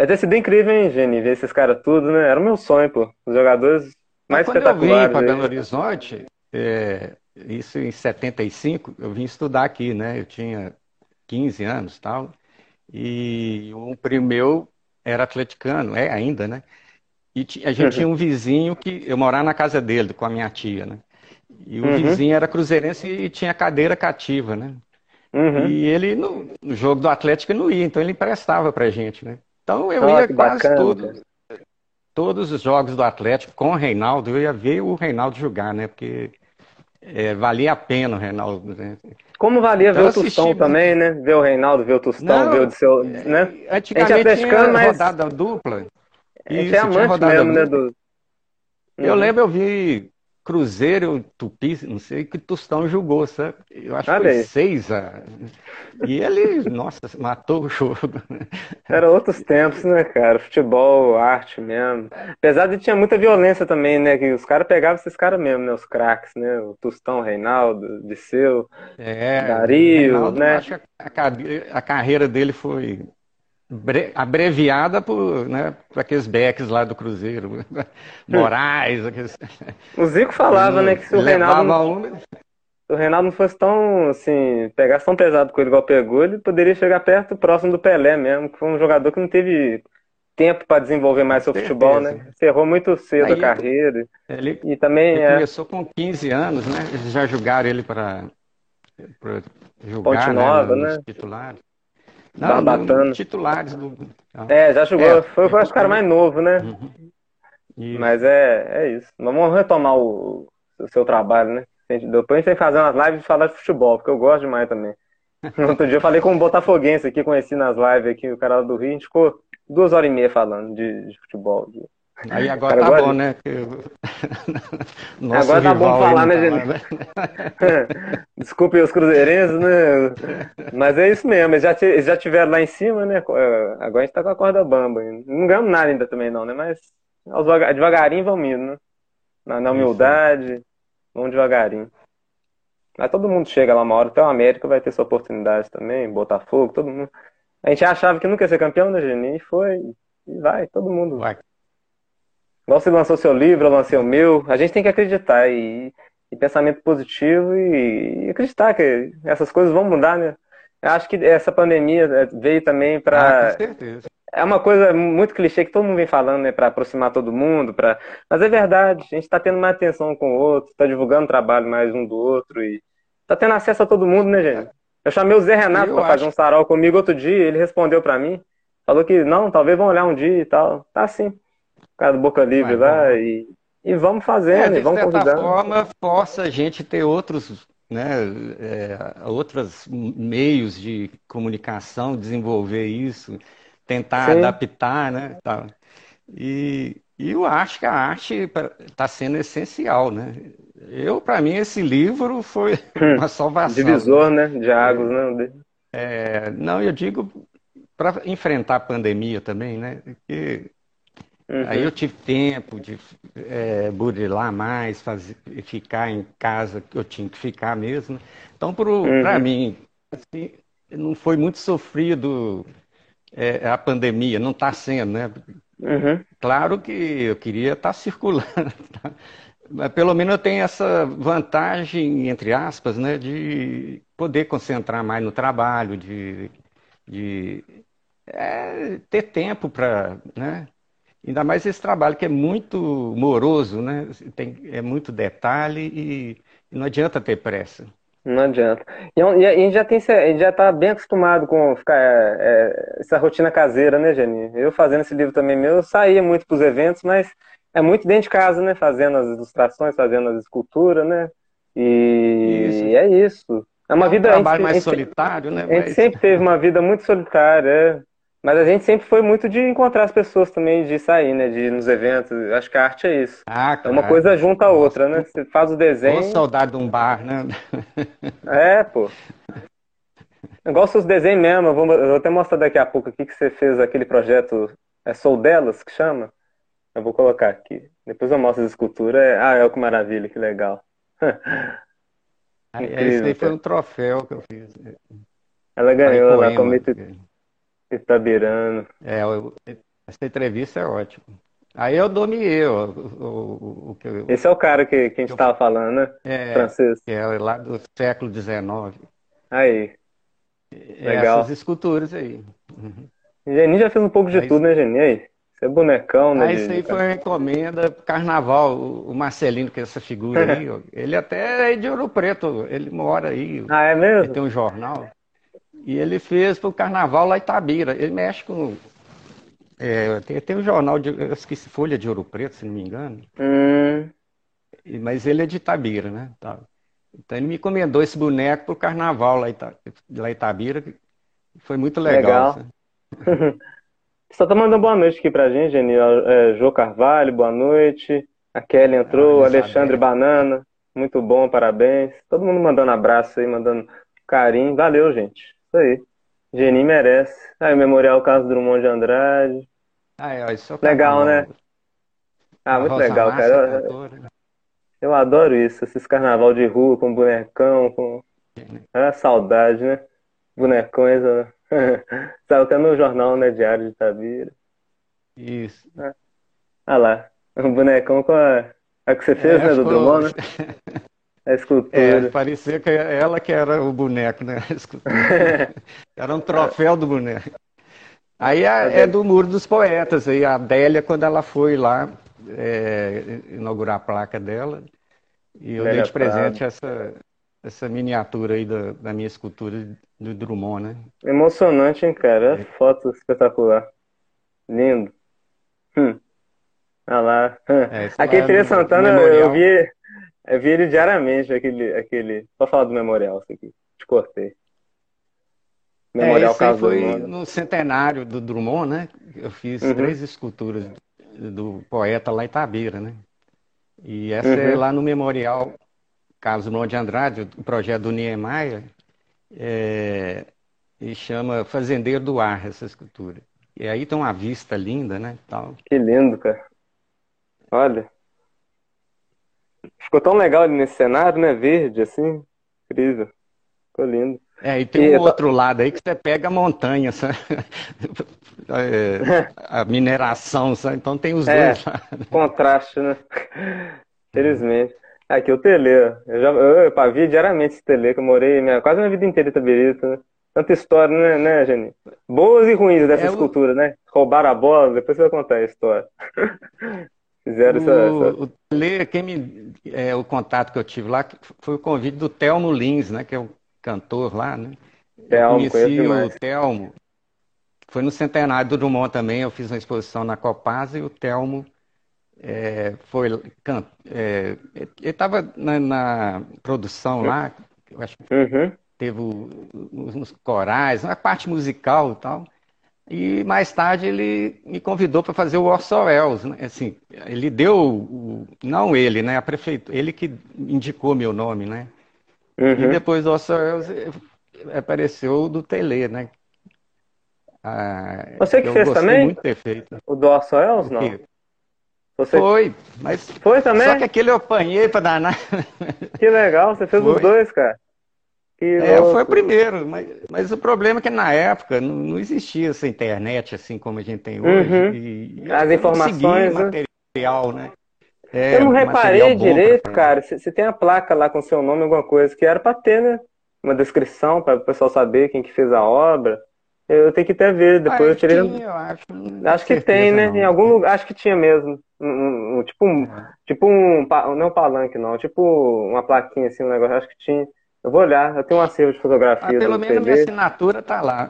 Vai ter sido incrível, hein, Geni, ver esses caras tudo, né? Era o meu sonho, pô. Os jogadores mais Mas espetaculares. Quando eu vim para Belo Horizonte, é, isso em 75, eu vim estudar aqui, né? Eu tinha 15 anos e tal. E um primo meu era atleticano, é ainda, né? E a gente tinha um (laughs) vizinho que eu morava na casa dele com a minha tia, né? E o uhum. vizinho era cruzeirense e tinha cadeira cativa, né? Uhum. E ele no, no, jogo do Atlético não ia, então ele emprestava pra gente, né? Então eu oh, ia quase bacana, todos os jogos do Atlético com o Reinaldo, eu ia ver o Reinaldo jogar, né? Porque é, valia a pena o Reinaldo. Né? Como valia então, ver o Tostão também, né? Ver o Reinaldo, ver o Tostão, Não, ver o de seu. Né? Antigamente a gente é mas... rodada dupla. A gente é amante mesmo, né? Do... Eu uhum. lembro, eu vi Cruzeiro, Tupi, não sei que Tostão jogou, sabe? Eu acho que foi seis a... E ele, nossa, matou o jogo. Era outros tempos, né, cara? Futebol, arte mesmo. Apesar de tinha muita violência também, né? Que os caras pegavam esses caras mesmo, né? Os craques, né? O Tostão, Reinaldo, Disseu, é, Dario, Reinaldo, né? Acho que a, a carreira dele foi abreviada por, né, por aqueles backs lá do Cruzeiro, (laughs) Moraes. Aqueles... (laughs) O Zico falava, né, que se o Reinaldo, não, se o Reinaldo não fosse tão, assim, pegasse tão pesado com ele igual pegou, ele poderia chegar perto, próximo do Pelé mesmo, que foi um jogador que não teve tempo para desenvolver mais seu futebol, né? Cerrou muito cedo Aí, a carreira. Ele, e também ele é... começou com 15 anos, né? Eles já jogaram ele para jogar Ponte né, Nova, né? titulares. Não, Barbatana. titulares do. É, já jogou. É, foi, foi acho que o cara mais novo, né? Uhum. Mas é, é isso. Vamos retomar o, o seu trabalho, né? Depois a gente tem que fazer umas lives e falar de futebol, porque eu gosto demais também. Outro dia eu falei com um botafoguense aqui, conheci nas lives aqui, o cara do Rio, a gente ficou duas horas e meia falando de, de futebol. De... Aí (laughs) agora tá bom, né? agora tá bom falar, né, gente? Né? (laughs) (laughs) Desculpe os cruzeirenses, né? Mas é isso mesmo, eles já, eles já tiveram lá em cima, né? É, agora a gente tá com a corda bamba. Não ganhamos nada ainda também, não, né? Mas devagarinho vamos indo, né? Na, na humildade, vamos devagarinho. Mas todo mundo chega lá uma hora, até o América vai ter sua oportunidade também, Botafogo, todo mundo. A gente achava que nunca ia ser campeão, né, Geni? E foi, e vai, todo mundo. Vai. Você lançou seu livro, eu lancei o meu. A gente tem que acreditar e, e pensamento positivo e, e, acreditar que essas coisas vão mudar, né? Eu acho que essa pandemia é, veio também para. Ah, com certeza. É uma coisa muito clichê que todo mundo vem falando, né? Para aproximar todo mundo. Pra... Mas é verdade, a gente está tendo mais atenção com o outro, está divulgando trabalho mais um do outro e está tendo acesso a todo mundo, né, gente? Eu chamei o Zé Renato para fazer um sarau comigo outro dia, ele respondeu para mim, falou que não, talvez vão olhar um dia e tal. Tá assim, o cara do Boca Livre lá e, e vamos fazendo, é, e vamos convidando. De certa forma, força a gente ter outros, né, é, outros meios de comunicação, desenvolver isso, tentar Sim. adaptar, né, tal. E, e eu acho que a arte está sendo essencial, né? Eu, para mim, esse livro foi hum, uma salvação. Divisor, né? De águas, né? É, não, eu digo para enfrentar a pandemia também, né? Uhum. aí eu tive tempo de é, burilar mais, fazer, ficar em casa que eu tinha que ficar mesmo. Então, para uhum. mim, assim, não foi muito sofrido é, a pandemia, não está sendo, né? Uhum. Claro que eu queria estar tá circulando, (laughs) tá? mas pelo menos eu tenho essa vantagem, entre aspas, né, de poder concentrar mais no trabalho, de, de é, ter tempo para, né, ainda mais esse trabalho que é muito moroso, né, tem, é muito detalhe e, e não adianta ter pressa. Não adianta. E, a gente já tem, gente já está bem acostumado com ficar é, é, essa rotina caseira, né, Jenny? Eu fazendo esse livro também meu, eu saía muito para os eventos, mas é muito dentro de casa, né? Fazendo as ilustrações, fazendo as esculturas, né? E, isso. e é isso. É uma é um vida. trabalho mais solitário, né? A gente sempre teve uma vida muito solitária, é. Mas a gente sempre foi muito de encontrar as pessoas também, de sair, né? De ir nos eventos. Acho que a arte é isso. Ah, claro. É uma coisa junto a outra, né? Você faz o desenho. Ou saudade de um bar, né? É, pô. Igual seus desenhos mesmo. Eu vou, eu vou até mostrar daqui a pouco aqui que você fez aquele projeto. É Sou Delas que chama? Eu vou colocar aqui. Depois eu mostro as esculturas. Ah, é que maravilha, que legal. Incrível, Esse aí foi um troféu que eu fiz. Ela ganhou lá como Itabirano. É, essa entrevista é ótima. Aí eu dominei o, o, o, o Esse é o cara que, que a gente estava falando, né? É, Francês. Que é lá do século XIX. Aí. Legal. Essas esculturas aí. Uhum. Geni já fez um pouco de aí, tudo, né, Geni? Aí. Você é bonecão, né? Aí isso aí foi encomenda carnaval, o Marcelino, que é essa figura aí, (laughs) ele até é de Ouro Preto, ele mora aí. Ah, é mesmo? Ele tem um jornal. E ele fez para o carnaval lá em Itabira. Ele mexe com. É, tem, tem um jornal, de, eu esqueci, Folha de Ouro Preto, se não me engano. Hum. Mas ele é de Itabira, né? Então ele me encomendou esse boneco para o carnaval lá, Ita, lá em Itabira. Foi muito legal. legal. (laughs) Só tá mandando boa noite aqui pra gente, Geni. É, Jô Carvalho, boa noite. A Kelly entrou, ah, Alexandre Banana, muito bom, parabéns. Todo mundo mandando abraço aí, mandando carinho. Valeu, gente. Isso aí. Geni merece. Aí, o Memorial Carlos Drummond de Andrade. Ah, é, isso legal, né? Ah, muito Rosa legal, cara. Eu, eu adoro isso, esses carnaval de rua com bonecão, com. É saudade, né? Bonecões, né? (laughs) Saiu até no jornal, né? Diário de Itabira. Isso. Ah, ah lá, um bonecão com a, a que você fez, é, né, do Drummond, né? (laughs) (laughs) A escultura. É, parecia que ela que era o boneco, né? (laughs) era um troféu do boneco. Aí a, é do Muro dos Poetas, aí a Adélia, quando ela foi lá é, inaugurar a placa dela, e eu dei de presente essa, essa miniatura aí da, da minha escultura do Drummond, né? Emocionante, hein, cara? É. Foto espetacular. Lindo. Hum. Ah lá. É, Aqui em Feira Santana eu vi, eu vi ele diariamente, aquele, aquele. Só falar do memorial, isso aqui. Te cortei. Memorial é, esse foi no centenário do Drummond, né? Eu fiz uhum. três esculturas do poeta lá em Itabira, né? E essa é uhum. é lá no Memorial Carlos Drummond de Andrade, o projeto do Niemeyer, é, e chama Fazendeiro do Ar, essa escultura. E aí tem uma vista linda, né? Tal. Que lindo, cara. Olha. Ficou tão legal ali nesse cenário, né? Verde, assim. Incrível. Ficou lindo. É, e tem e um outro lado aí que você pega a montanha, sabe? (laughs) É, a mineração, sabe? Então tem os é, dois. Contraste, né? (laughs) Felizmente. Aqui o Tele. Eu já eu, eu, vi diariamente esse Tele, que eu morei minha, quase minha vida inteira em Itabirito, né? Tanta história, né, né, Jani? Boas e ruins dessa é, escultura, né? Roubaram a bola, depois você vai contar a história. (laughs) Fizeram o, essa, essa... O quem me. É, o contato que eu tive lá foi o convite do Telmo Lins, né? Que é o cantor lá, né? Telmo, eu conheci o Telmo. Foi no centenário do Drummond também, eu fiz uma exposição na Copasa e o Telmo é, foi. É, ele estava na, na, produção lá, eu acho que uhum. teve uns corais, uma parte musical e tal. E mais tarde ele me convidou para fazer o Orsoels, né? assim, ele deu, não ele, né, a prefeitura, ele que indicou meu nome, né? Uhum. E depois o Orsoels apareceu do Tele, né? Ah, Você que fez também? Muito feito. O do Orsoels, não? Você... Foi, mas. Foi também? Só que aquele eu apanhei para danar. Que legal, você fez foi. os dois, cara. É, foi o primeiro, mas, mas o problema é que na época não, não existia essa internet assim como a gente tem hoje. Uhum. E, e As informações. Né? Material, né? É, eu não reparei direito, cara. Se, tem a placa lá com seu nome, alguma coisa, que era para ter, né? Uma descrição para o pessoal saber quem que fez a obra. Eu tenho que até ver, depois ah, eu tirei. Tinha, eu acho. Acho que tem, né? Não. Em algum lugar, acho que tinha mesmo. Um, um, tipo um, é. tipo um, não um palanque não, tipo uma plaquinha assim, um negócio, acho que tinha. Eu vou olhar, eu tenho um acervo de fotografia. Ah, pelo menos a minha assinatura tá lá.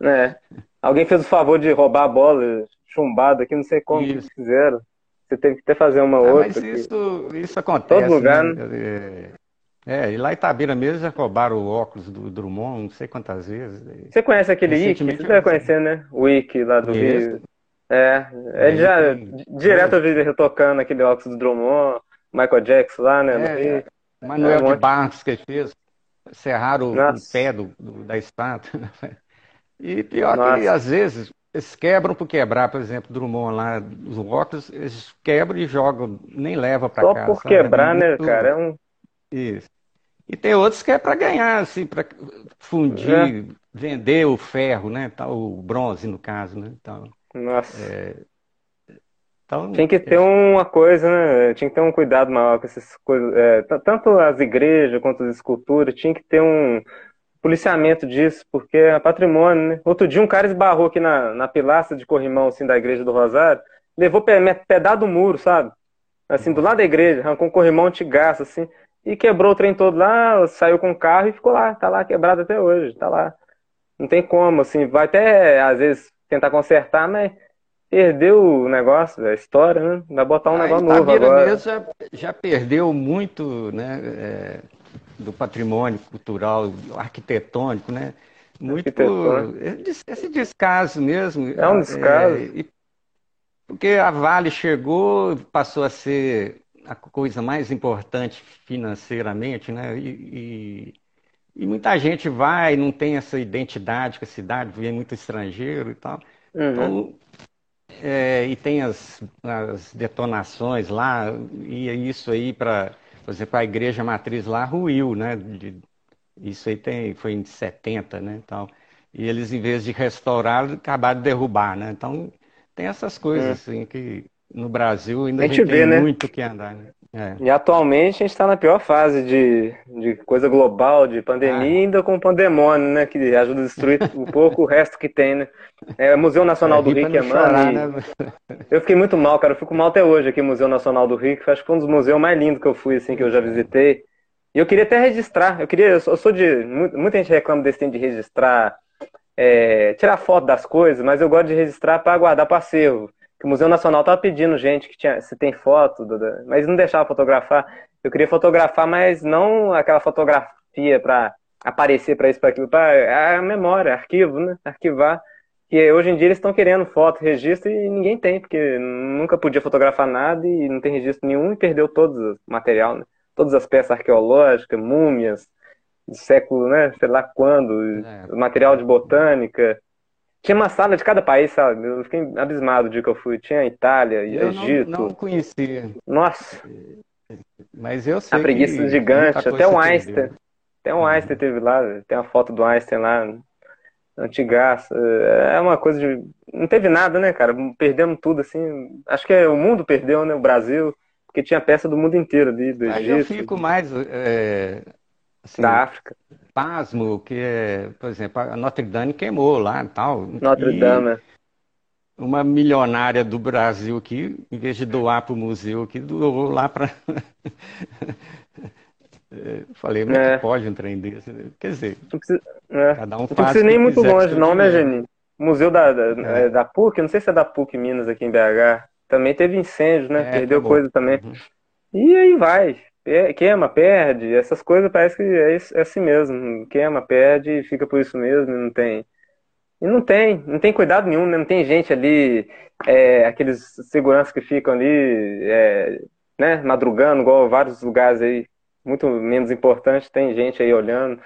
É. Alguém fez o favor de roubar a bola chumbada aqui, não sei como isso. que fizeram. Você teve que até fazer uma ah, outra. Mas isso, isso acontece. Todo lugar, né? né? É, e lá em Itabira mesmo já roubaram o óculos do Drummond, não sei quantas vezes. Você conhece aquele Ike? Você deve conhecer, né? O Ike lá do Rio. É, ele já, direto eu vi ele retocando aquele óculos do Drummond, Michael Jackson lá, né? É, Manuel é, de Barros que fez, serraram o, o pé do, do, da estátua. (laughs) E pior Nossa. que às vezes eles quebram por quebrar, por exemplo, Drummond lá, os óculos, eles quebram e jogam, nem leva para casa. Só por quebrar, é né, cara? É um... Isso. E tem outros que é para ganhar, assim, para fundir, é. vender o ferro, né? Tal, o bronze, no caso, né? Então, Nossa. É, então, Tinha que ter é uma coisa, né? Tinha que ter um cuidado maior com essas coisas. É, tanto as igrejas quanto as esculturas, tinha que ter um policiamento disso, porque é patrimônio, né? Outro dia um cara esbarrou aqui na, na pilastra de corrimão, assim, da igreja do Rosário, levou pedaço do muro, sabe? Assim, do lado da igreja, arrancou um corrimão antigaço, assim, e quebrou o trem todo lá, saiu com o carro e ficou lá, tá lá quebrado até hoje, tá lá. Não tem como, assim, vai até, às vezes, tentar consertar, mas perdeu o negócio, a história, né? Vai botar um a negócio novo agora. Mesmo já, já perdeu muito, né, é, do patrimônio cultural, arquitetônico, né? Muito esse descaso mesmo. É um descaso. É, e, porque a Vale chegou, passou a ser a coisa mais importante financeiramente, né? E, e, e muita gente vai, não tem essa identidade com a cidade, vem muito estrangeiro e tal. Uhum. Então, é, e tem as, as detonações lá, e isso aí para, por exemplo, a igreja matriz lá ruiu, né? De, isso aí tem, foi em 70, né? Então, e eles, em vez de restaurar, acabaram de derrubar, né? Então, tem essas coisas, é. assim, que no Brasil ainda a gente, a gente vê, tem né? muito que andar, né? É. E atualmente a gente está na pior fase de, de coisa global, de pandemia, ah. ainda com pandemônio, né? Que ajuda a destruir um pouco o resto que tem, né? É, Museu Nacional é, do Rio, que é Né? Eu fiquei muito mal, cara. Eu fico mal até hoje aqui, Museu Nacional do Rio, que acho que foi um dos museus mais lindos que eu fui, assim, que eu já visitei. E eu queria até registrar. Eu queria, eu sou de. Muita gente reclama desse tempo de registrar, é, tirar foto das coisas, mas eu gosto de registrar para guardar para acervo que o Museu Nacional estava pedindo gente que tinha, se tem foto, mas não deixava fotografar. Eu queria fotografar, mas não aquela fotografia para aparecer para isso, para aquilo, para a memória, arquivo, né? Arquivar. Que hoje em dia eles estão querendo foto, registro e ninguém tem, porque nunca podia fotografar nada e não tem registro nenhum e perdeu todo o material, né? Todas as peças arqueológicas, múmias, do século, né? Sei lá quando, é. material de botânica. Tinha uma sala de cada país, sabe? Eu fiquei abismado dia que eu fui. Tinha Itália, eu Egito. Não, não conhecia. Nossa. Mas eu sei. A preguiça gigante. Até o Einstein. Até o Einstein teve lá. Tem uma foto do Einstein lá. Antigaço. É uma coisa de. Não teve nada, né, cara? Perdemos tudo, assim. Acho que o mundo perdeu, né? O Brasil. Porque tinha peça do mundo inteiro ali, do Egito. Aí eu fico mais. É, assim, da África pasmo, que é, por exemplo, a Notre Dame queimou lá e tal. Notre e Dame. Uma milionária do Brasil aqui, em vez de doar para o museu aqui, doou lá para (laughs) É, falei, como é. pode um trem desse? Quer dizer, precisa, é. cada um não faz. Não precisa nem muito longe, não, né, Geni? Museu da, da, é. é. da PUC, não sei se é da PUC Minas aqui em BH, também teve incêndio, né? É, Perdeu coisa também. Uhum. E aí vai. Queima, perde, essas coisas parece que é, é assim mesmo. Queima, perde, fica por isso mesmo, não tem. E não tem, não tem cuidado nenhum, né? não tem gente ali, é, aqueles seguranças que ficam ali, é, né, madrugando, igual vários lugares aí, muito menos importante, tem gente aí olhando,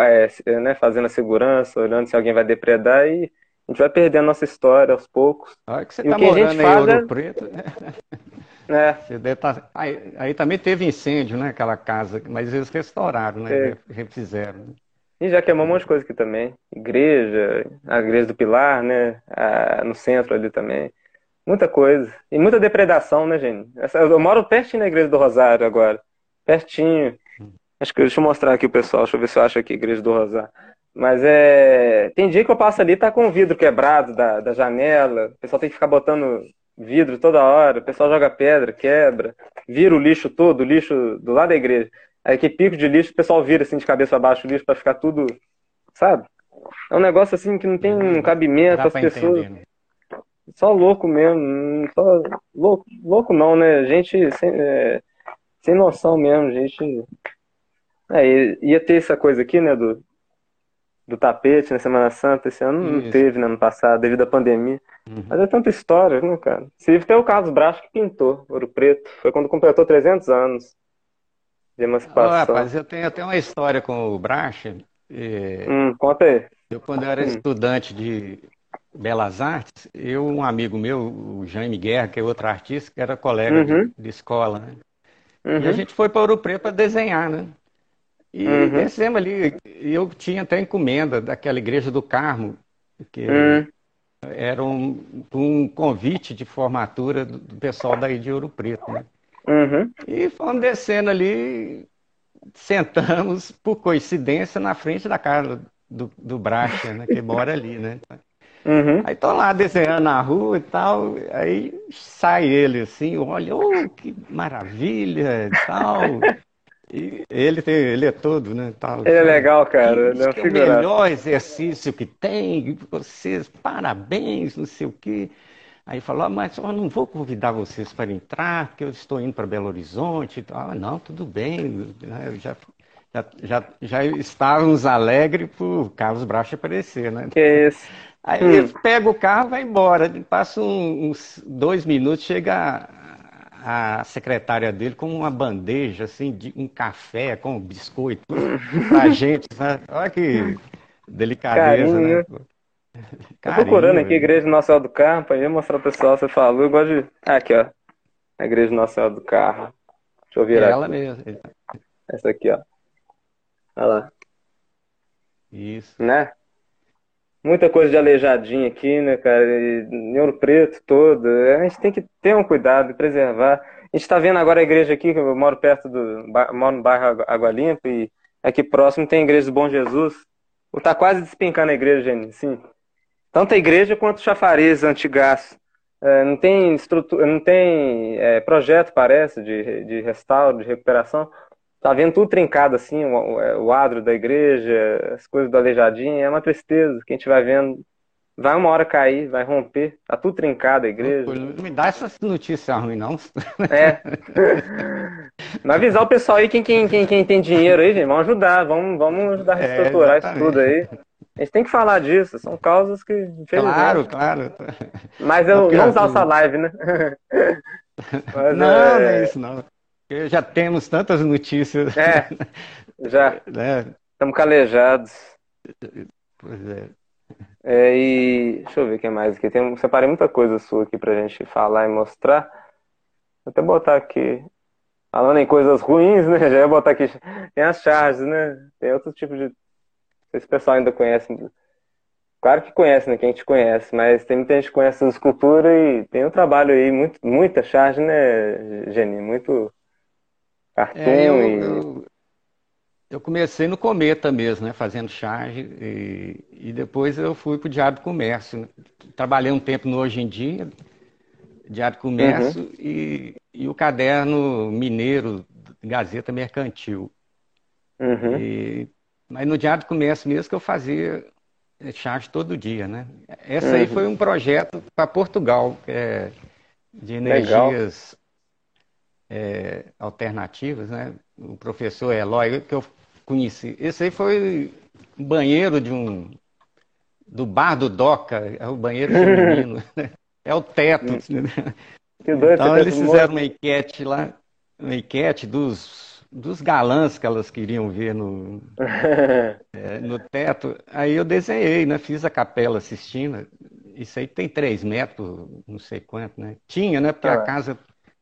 é, né, fazendo a segurança, olhando se alguém vai depredar e a gente vai perdendo a nossa história aos poucos. Olha que você está morando em Ouro é... Preto, né? (laughs) É. Tá... Aí, aí, também teve incêndio, né? Aquela casa, mas eles restauraram, né? É. Refizeram. E já queimou um monte de coisa aqui também. Igreja, a igreja do Pilar, né? no centro ali também. Muita coisa. E muita depredação, né, gente? Eu moro pertinho na igreja do Rosário agora. Pertinho. Acho que deixa eu mostrar aqui o pessoal, deixa eu ver se eu acho aqui a igreja do Rosário. Mas é. Tem dia que eu passo ali tá com o vidro quebrado da, da janela. O pessoal tem que ficar botando vidro toda hora. O pessoal joga pedra, quebra, vira o lixo todo, o lixo do lado da igreja. Aí que pico de lixo, o pessoal vira assim de cabeça para baixo o lixo para ficar tudo, sabe? É um negócio assim que não tem um cabimento, as pessoas. Entender, né? Só louco mesmo, só louco, louco não, né? Gente sem, é, sem noção mesmo, gente. É, ia ter essa coisa aqui, né, do, do tapete na Semana Santa, esse ano Isso. não teve, né, ano passado, devido à pandemia. Uhum. Mas é tanta história, né, cara? Se até o Carlos Bracho que pintou Ouro Preto, foi quando completou 300 anos de emancipação. Ah, rapaz, eu tenho até uma história com o Bracha. E... Hum, conta aí. Eu, quando eu era hum. estudante de Belas Artes, eu, um amigo meu, o Jaime Guerra, que é outro artista, que era colega uhum. de, de, escola, né? Uhum. E a uhum. gente foi para Ouro Preto para desenhar, né? E uhum. descemos ali, eu tinha até encomenda daquela igreja do Carmo, que uhum. Era um, um convite de formatura do, pessoal daí de Ouro Preto, né? Uhum. E fomos descendo ali, sentamos, por coincidência, na frente da casa do, do Bracha, né, que mora ali, né? Uhum. Aí tô lá desenhando na rua e tal, aí sai ele assim, olha, oh, que maravilha e tal. E ele, tem, ele é todo, né? Tal, ele é legal, cara. Ele é, é o melhor exercício que tem, vocês, parabéns, não sei o quê. Aí falou, ah, mas eu não vou convidar vocês para entrar, porque eu estou indo para Belo Horizonte. Ah, não, tudo bem. Né, já, já, já, já estávamos alegres por Carlos Bracha aparecer, né? Que isso. Aí hum. pega o carro vai embora. Passa uns dois minutos, chega a, secretária dele com uma bandeja, assim, de um café com biscoito (laughs) pra gente. Né? Olha que delicadeza, Carinho. né? Tô procurando aqui a Igreja Nossa Senhora do Carmo, pra ir mostrar pro pessoal, você falou, eu gosto de... Ah, aqui, ó. A Igreja Nossa Senhora do Carmo. Deixa eu virar é ela aqui. mesmo. Essa aqui, ó. Olha lá. Isso. Né? Muita coisa de aleijadinho aqui, né, cara? E ouro preto todo. A gente tem que ter um cuidado, preservar. A gente tá vendo agora a igreja aqui, que eu moro perto do... Moro no bairro Água Limpa e aqui próximo tem a igreja do Bom Jesus. Tá quase despencando a igreja, gente. Sim. Tanto a igreja quanto o chafariz antigaço. É, não tem estrutura, não tem é, projeto, parece, de, de restauro, de recuperação. Tá vendo tudo trincado assim, o, o adro da igreja, as coisas do aleijadinho, é uma tristeza. Quem estiver vendo, vai uma hora cair, vai romper. Tá tudo trincado a igreja. Não me dá essas notícias ruins, não. É. (laughs) Mas avisar o pessoal aí, quem, quem, quem, quem tem dinheiro aí, gente, vamos ajudar, vamos, vamos ajudar a é, reestruturar é, isso tudo aí. A gente tem que falar disso, são causas que, infelizmente. Claro, claro. Mas eu não usar essa live, né? (laughs) Mas, não, é... não é isso, não. Porque já temos tantas notícias. É, (laughs) já. né? Estamos calejados. Pois é. é. E deixa eu ver o que mais aqui. Tem, separei muita coisa sua aqui pra gente falar e mostrar. Vou até botar aqui. Falando em coisas ruins, né? (laughs) Já ia botar aqui. Tem as charges, né? Tem outro tipo de sei se o pessoal ainda conhece. Claro que conhece, né? Quem te conhece, mas tem muita gente que conhece a escultura e tem um trabalho aí, muito, muita charge, né, Geni? Muito cartoon é, eu, e... eu, eu, comecei no Cometa mesmo, né? Fazendo charge e, e depois eu fui para o Diário do Comércio. Trabalhei um tempo no Hoje em Dia, Diário do Comércio uhum. e, e o caderno mineiro Gazeta Mercantil. Uhum. E, mas no Diário do Comércio mesmo que eu fazia charge todo dia, né? Essa uhum. aí foi um projeto para Portugal, é, de energias é, alternativas, né? O professor Eloy, que eu conheci. Esse aí foi um banheiro de um do bar do Doca, é o banheiro feminino, (laughs) né? é o teto. (laughs) então eles fizeram uma enquete lá, uma enquete dos, dos galãs que elas queriam ver no, (laughs) é, no teto. Aí eu desenhei, né? Fiz a capela assistindo. Isso aí tem três metros, não sei quanto, né? Tinha, né? Porque ah. a casa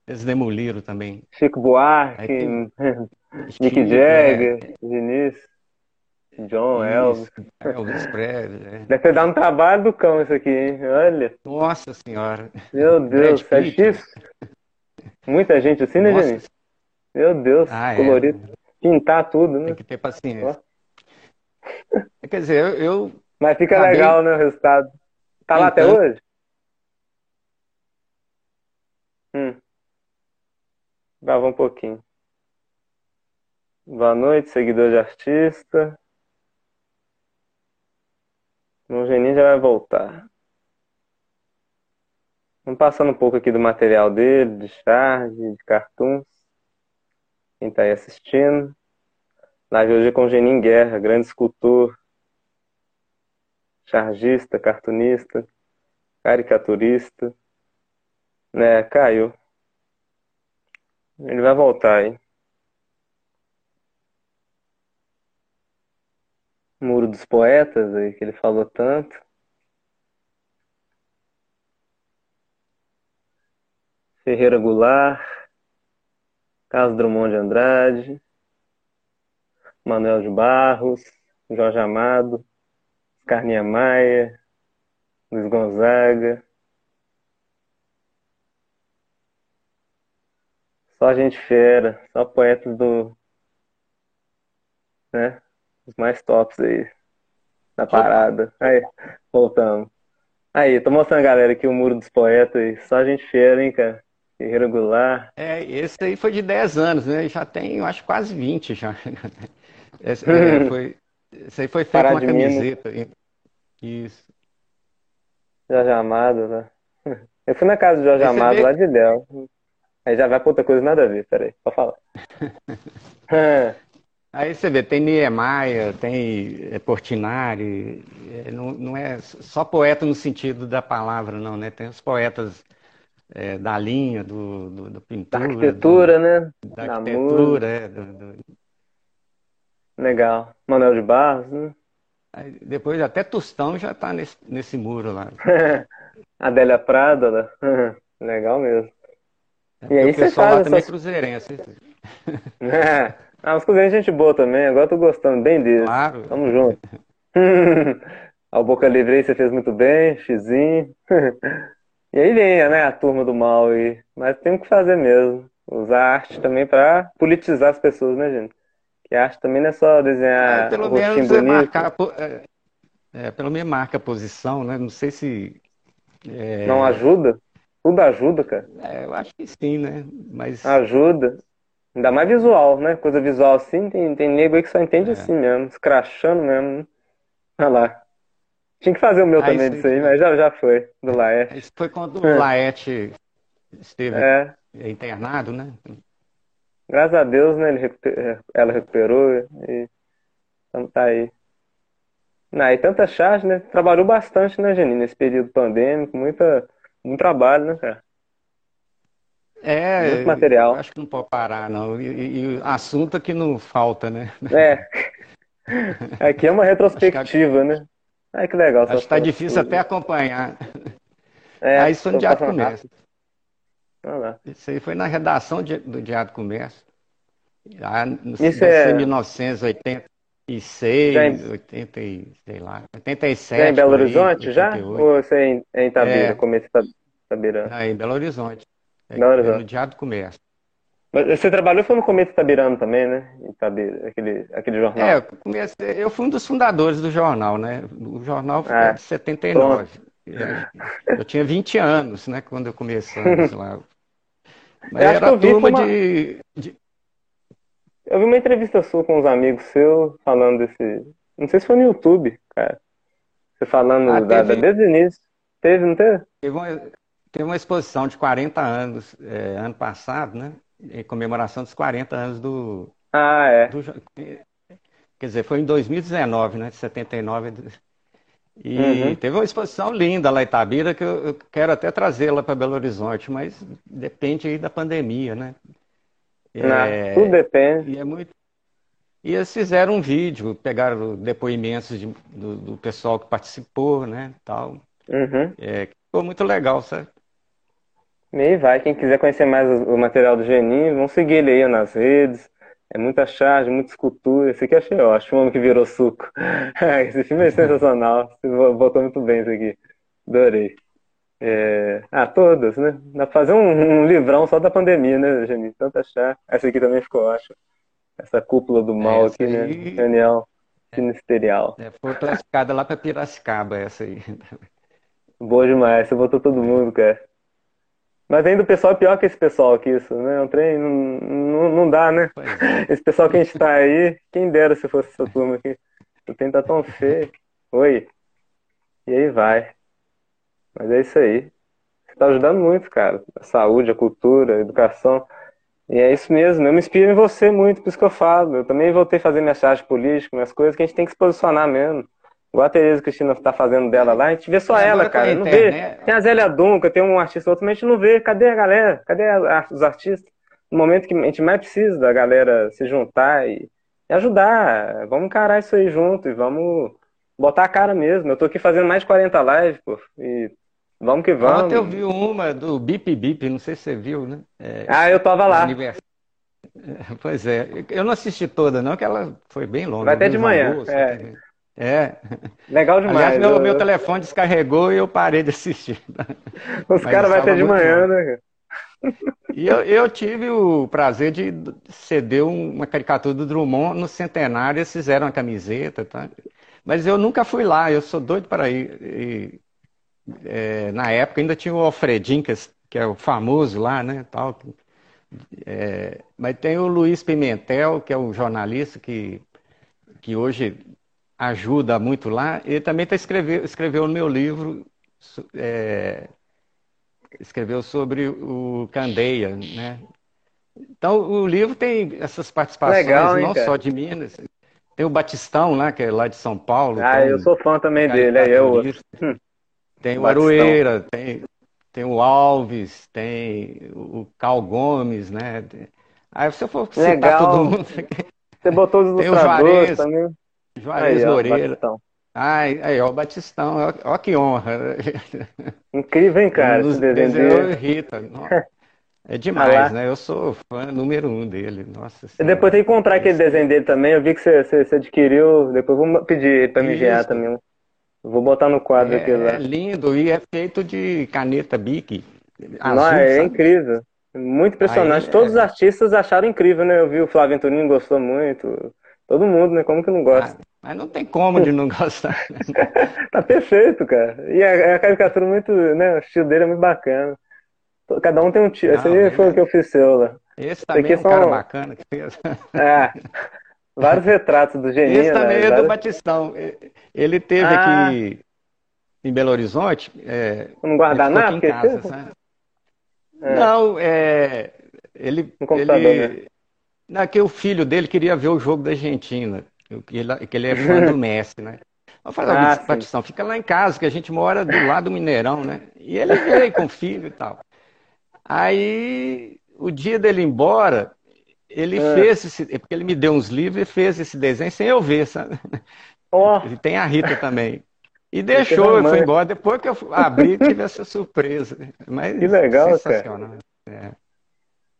eles demoliram também. Chico Buarque, tem... (laughs) Nick Jagger, é... Vinícius. John Elvis. Elvis Presley. É. Deve ter dado um trabalho do cão isso aqui, hein? Olha. Nossa senhora. Meu Deus, é difícil. Muita gente assim, né, Nossa. Meu Deus, ah, é. colorido. É. Pintar tudo, né? Tem que ter paciência. (laughs) Quer dizer, eu. eu Mas fica acabei... legal, né, o resultado. Tá então... lá até hoje? Hum. Grava um pouquinho. Boa noite, seguidor de artista. O Geninho já vai voltar. Vamos passando um pouco aqui do material dele, de charge, de cartoons. Quem está aí assistindo. Live hoje é com o Geninho Guerra, grande escultor, chargista, cartunista, caricaturista. Né, caiu. Ele vai voltar aí. Muro dos Poetas, aí, que ele falou tanto. Ferreira Goulart, Carlos Drummond de Andrade, Manuel de Barros, Jorge Amado, Carninha Maia, Luiz Gonzaga. Só gente fera, só poetas do. Né? Os mais tops aí. Na parada. Aí, voltamos. Aí, tô mostrando a galera aqui o Muro dos Poetas aí. Só gente feira, hein, cara? Irregular. É, esse aí foi de 10 anos, né? Já tem, eu acho, quase 20 já. (laughs) Esse, é, (laughs) foi, esse aí foi feito com uma camiseta. Isso. Jorge Amado, né? (laughs) Eu fui na casa do Jorge Amado, vê... lá de Del. Aí já vai pra outra coisa nada a ver, peraí, pode falar. (laughs) Aí você vê, tem Niemeyer, tem é, Portinari, é, não, não é só poeta no sentido da palavra, não, né? Tem os poetas é, da linha, do, do, do pintura. Da arquitetura, do, né? Da, da arquitetura, é. Do... Legal. Manuel de Barros, né? Aí, depois até Tostão já está nesse, nesse muro lá. (laughs) Adélia Prada, né? (laughs) Legal mesmo. É, e aí o pessoal lá também é cruzeirense. (laughs) É. Ah, os cozinheiros é gente boa também. Agora tô gostando bem deles. Claro. Tamo junto. (laughs) Ao Boca Livre aí você fez muito bem, Xizinho. (laughs) e aí vem, né, a turma do mal aí. Mas tem que fazer mesmo. Usar a arte também para politizar as pessoas, né, gente? Que a arte também não é só desenhar é, pelo menos bonito. Marcar, é, é, pelo menos marca a posição, né? Não sei se. É... Não ajuda? Tudo ajuda, cara. É, eu acho que sim, né? Mas... Ajuda. Ainda mais visual, né? Coisa visual assim, tem, tem nego aí que só entende é. assim mesmo, escrachando mesmo. Olha lá. Tinha que fazer o meu ah, também disso aí, mas já, já foi, do Laerte. Isso foi quando o Laerte esteve é. internado, né? Graças a Deus, né? Ele recuper... ela recuperou e então tá aí. Não, e tanta charge, né? Trabalhou bastante, né, Janine, nesse período pandêmico, muita, muito trabalho, né, cara? É, muito material. Acho que não pode parar, não. E, e assunto que não falta, né? É. (laughs) Aqui é uma retrospectiva, que... né? Ai, que legal. Acho que está difícil até acompanhar. É, aí isso no Diário do Comércio. Ah, isso aí foi na redação do Diário do Comércio. Lá no, isso é... 1986, em... 80, sei lá, 87. Já em Belo Horizonte, já? Ou você é em, é em é... começo de Itabira? É, em Belo Horizonte. É, Não, no Diário do Comércio. Mas você trabalhou foi no começo Itabirano também, né? Itabira, aquele, aquele jornal. É, eu, comecei, eu fui um dos fundadores do jornal, né? O jornal foi ah, de 79. Pronto. Eu tinha 20 anos, né? Quando eu comecei lá. (laughs) Mas eu era turma uma... de, de, Eu vi uma entrevista sua com uns amigos seus falando desse. Não sei se foi no YouTube, cara. Você falando ah, da, teve... desde o início. Teve, não teve? Teve uma, teve uma exposição de 40 anos, é, ano passado, né? Em comemoração dos 40 anos do. Ah, é. Do, quer dizer, foi em 2019, né? De 79. E uhum. teve uma exposição linda lá em Itabira que eu, eu quero até trazê-la para Belo Horizonte, mas depende aí da pandemia, né? Não, é, tudo depende. E é muito. E eles fizeram um vídeo, pegaram depoimentos de, do, do, pessoal que participou, né, tal. Uhum. É, ficou muito legal, sabe? E vai, quem quiser conhecer mais o material do Geninho, vão seguir ele aí nas redes. É muita charge, muita escultura. Esse aqui achei ótimo, o homem que virou suco. (laughs) esse filme é (laughs) sensacional. Você botou muito bem isso aqui. Adorei. É... Ah, todas, né? Dá pra fazer um, um, livrão só da pandemia, né, Geninho? Tanta chá. Essa aqui também ficou ótima. Essa cúpula do mal aqui, né? aí... né? Genial. Ministerial. É, foi classificada lá pra Piracicaba, essa aí. (laughs) Boa demais. Você botou todo mundo, cara. Mas ainda o pessoal é pior que esse pessoal aqui, isso, né? O trem não, não, não dá, né? É. (laughs) Esse pessoal que a gente tá aí, quem dera se fosse essa turma aqui. O trem tá tão feio. Oi. E aí vai. Mas é isso aí. Você tá ajudando muito, cara. A saúde, a cultura, a educação. E é isso mesmo. Eu me inspiro em você muito, por isso que eu falo. Eu também voltei a fazer minha charge política, minhas coisas que a gente tem que se posicionar mesmo. Igual a Tereza Cristina está fazendo dela lá, a gente vê só ela, cara. Não vê. Tem a Zélia Dunca, tem um artista outro, mas a gente não vê. Cadê a galera? Cadê a, os artistas? No momento que a gente mais precisa da galera se juntar e, e ajudar. Vamos encarar isso aí junto e vamos botar a cara mesmo. Eu tô aqui fazendo mais de 40 lives, pô. E vamos que vamos. Ontem eu vi uma do Bip Bip, não sei se você viu, né? É, ah, eu tava lá. (laughs) Pois é, eu não assisti toda, não, que ela foi bem longa. Vai até de manhã. É. É. Legal (laughs) demais. Aliás, meu, eu... meu telefone descarregou e eu parei de assistir. (laughs) Os caras vão ter de manhã, bom. né? E eu, eu, tive o prazer de ceder uma caricatura do Drummond no centenário, eles fizeram a camiseta, tá? Mas eu nunca fui lá, eu sou doido para ir. E, é, na época ainda tinha o Alfredinho, que, é, que é o famoso lá, né? Tal. É, mas tem o Luiz Pimentel, que é um jornalista que, que hoje ajuda muito lá. Ele também tá escreveu, escreveu no meu livro, é, escreveu sobre o Candeia, né? Então, o livro tem essas participações, Legal, hein, não cara? só de Minas. Tem o Batistão lá, que é lá de São Paulo. Ah, eu sou fã também dele, é eu. (laughs) Tem o. Aroeira, tem, tem o Alves, tem o Cal Gomes, né? Aí eu for citar Legal. todo mundo... (laughs) Você botou os ilustradores também. Juarez aí, Moreira. Ó, Ai, aí, ó, o Batistão, ó, ó, que honra. Incrível, hein, cara? Um esse desenho Rita. (laughs) É demais, ah né? Eu sou fã número um dele. Nossa E depois tem que encontrar aquele desenho dele também. Eu vi que você, você, você adquiriu. Depois vou pedir para me enviar também. Vou botar no quadro é, aqui lá. É lindo e é feito de caneta Bic. Azul, Não, é sabe? incrível. Muito impressionante. Aí, Todos é... os artistas acharam incrível, né? Eu vi o Flávio Antonino gostou muito. Todo mundo, né? Como que não gosta? Ah, mas não tem como de não gostar. (laughs) tá perfeito, cara. E a, a, caricatura muito, né? O estilo dele é muito bacana. Cada um tem um tio. Esse aí foi o que eu fiz seu lá. Esse também é um são... cara bacana que fez. É. (laughs) Vários retratos do Geninho. Esse também né? é do Batistão. Ele teve ah. aqui em Belo Horizonte. É, no guardanapo? É. Não, é. Ele. Computador, ele, né? Não, que o filho dele queria ver o jogo da Argentina, que ele, que ele é fã do (laughs) Messi, né? Eu falei, ah, Batistão, fica lá em casa, que a gente mora do lado do Mineirão, né? E ele veio com o filho e tal. Aí, o dia dele ir embora, ele é. fez esse, porque ele me deu uns livros e fez esse desenho sem eu ver, sabe? Oh. (laughs) Tem a Rita também. E deixou, e foi embora. Depois que eu abri, tive essa surpresa. Mas que legal, sensacional. cara. É.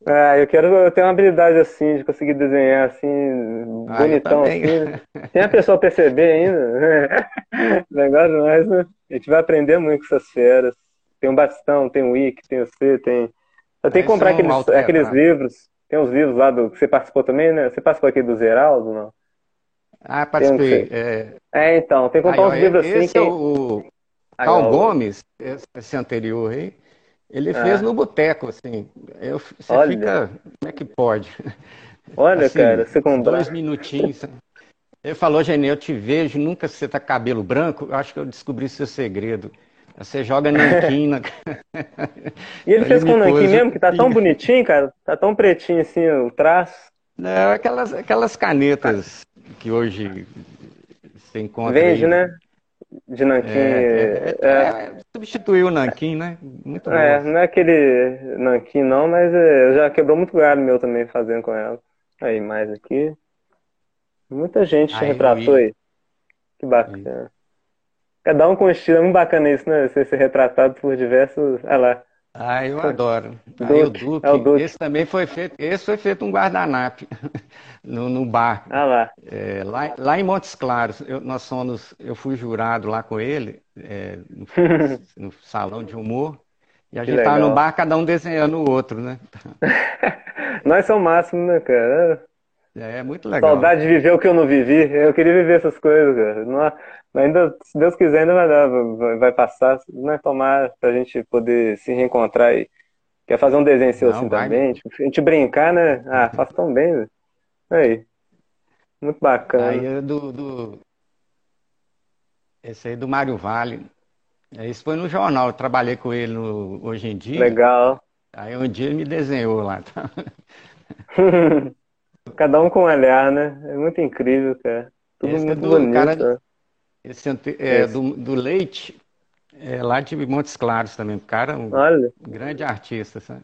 Ah, eu quero ter uma habilidade assim, de conseguir desenhar assim, ah, bonitão assim. Sem a pessoa perceber ainda. (laughs) Legal demais, né? A gente vai aprender muito com essas feras. Tem um bastão, tem um wiki, tem o C, tem. Eu tenho que comprar aqueles, aqueles livros. Tem uns livros lá do que você participou também, né? Você participou aqui do Zeraldo, não? Ah, participei. É... é... então, tem que comprar uns livros assim. Esse é que... o Cal Gomes, esse anterior aí. Ele é. fez no boteco, assim. Eu, você Olha. fica. Como é que pode? Olha, assim, cara, secundário. Dois minutinhos. Ele falou, Genê, eu te vejo, nunca você tá cabelo branco. Eu acho que eu descobri seu segredo. Você joga nanquim na... (laughs) E ele fez com nanquim mesmo, que tá tão bonitinho, cara. Tá tão pretinho assim o traço. Não, aquelas, aquelas canetas que hoje você encontra. Vende, aí. né? De nanquim. É, é, é, é, substituiu o nanquim, né? Muito É, bom. não é aquele nanquim não, mas é, já quebrou muito galho meu também fazendo com ela. Aí, mais aqui. Muita gente aí, retratou aí. Que bacana. Cada um com um estilo, é muito bacana isso, né? Você ser retratado por diversos. Olha lá. Ah, eu adoro. Aí o Duque, é o Duque, esse também foi feito, esse foi feito um guardanapo (laughs) no, no bar. Ah lá. É, lá. Lá em Montes Claros, eu, nós somos, eu fui jurado lá com ele, é, no, (laughs) no, salão de humor, e a que gente legal. tava no bar, cada um desenhando o outro, né? (laughs) nós somos o máximo, né, cara? É, é muito legal. Saudade de viver o que eu não vivi. Eu queria viver essas coisas, cara. Não, ainda, se Deus quiser, ainda vai dar, vai, vai passar, não é tomar pra gente poder se reencontrar e quer fazer um desenho seu não, assim vai. também, tipo, a gente brincar, né? Ah, faz tão bem, velho. Aí. Muito bacana. Aí é do, do... Esse aí do Mário Vale. Isso foi no jornal, eu trabalhei com ele no... hoje em dia. Legal. Aí um dia ele me desenhou lá. (laughs) Cada um com um olhar, né? É muito incrível, cara. Tudo esse é muito é do, bonito. Cara, esse é, do, do Leite, é, lá de Montes Claros também. O cara um Olha. grande artista, sabe?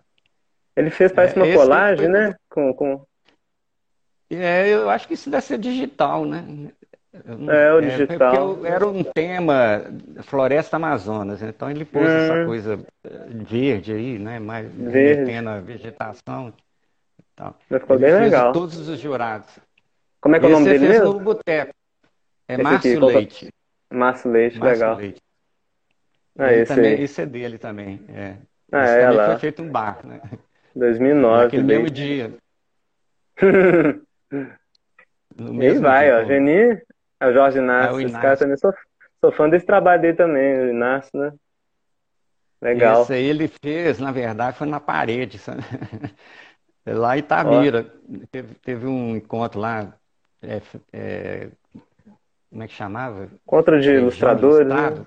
Ele fez, parece é, uma colagem, foi... né? Com, com... É, eu acho que isso deve ser digital, né? É, o é, digital. era um tema Floresta Amazonas, então ele pôs hum. essa coisa verde aí, né? Mais verde. a vegetação. Tal. Ficou bem legal. todos os jurados. Como é que é o nome dele mesmo? no Boteco. É esse Márcio aqui, Leite. Márcio Leite, Márcio legal. Leite. Ah, esse, também, esse é dele também. É. Ah, esse é, também lá. foi feito um bar, né? 2009. Naquele mesmo dia. (laughs) no mesmo e vai, dia, ó. Geni, é o Jorge Inácio. É, Esse cara também sou, sou fã desse trabalho dele também, o Inácio, né? Legal. Esse aí ele fez, na verdade, foi na parede, sabe? (laughs) Lá em Itamira, teve, teve, um encontro lá, é, é, como é que chamava? Encontro de ilustradores, né?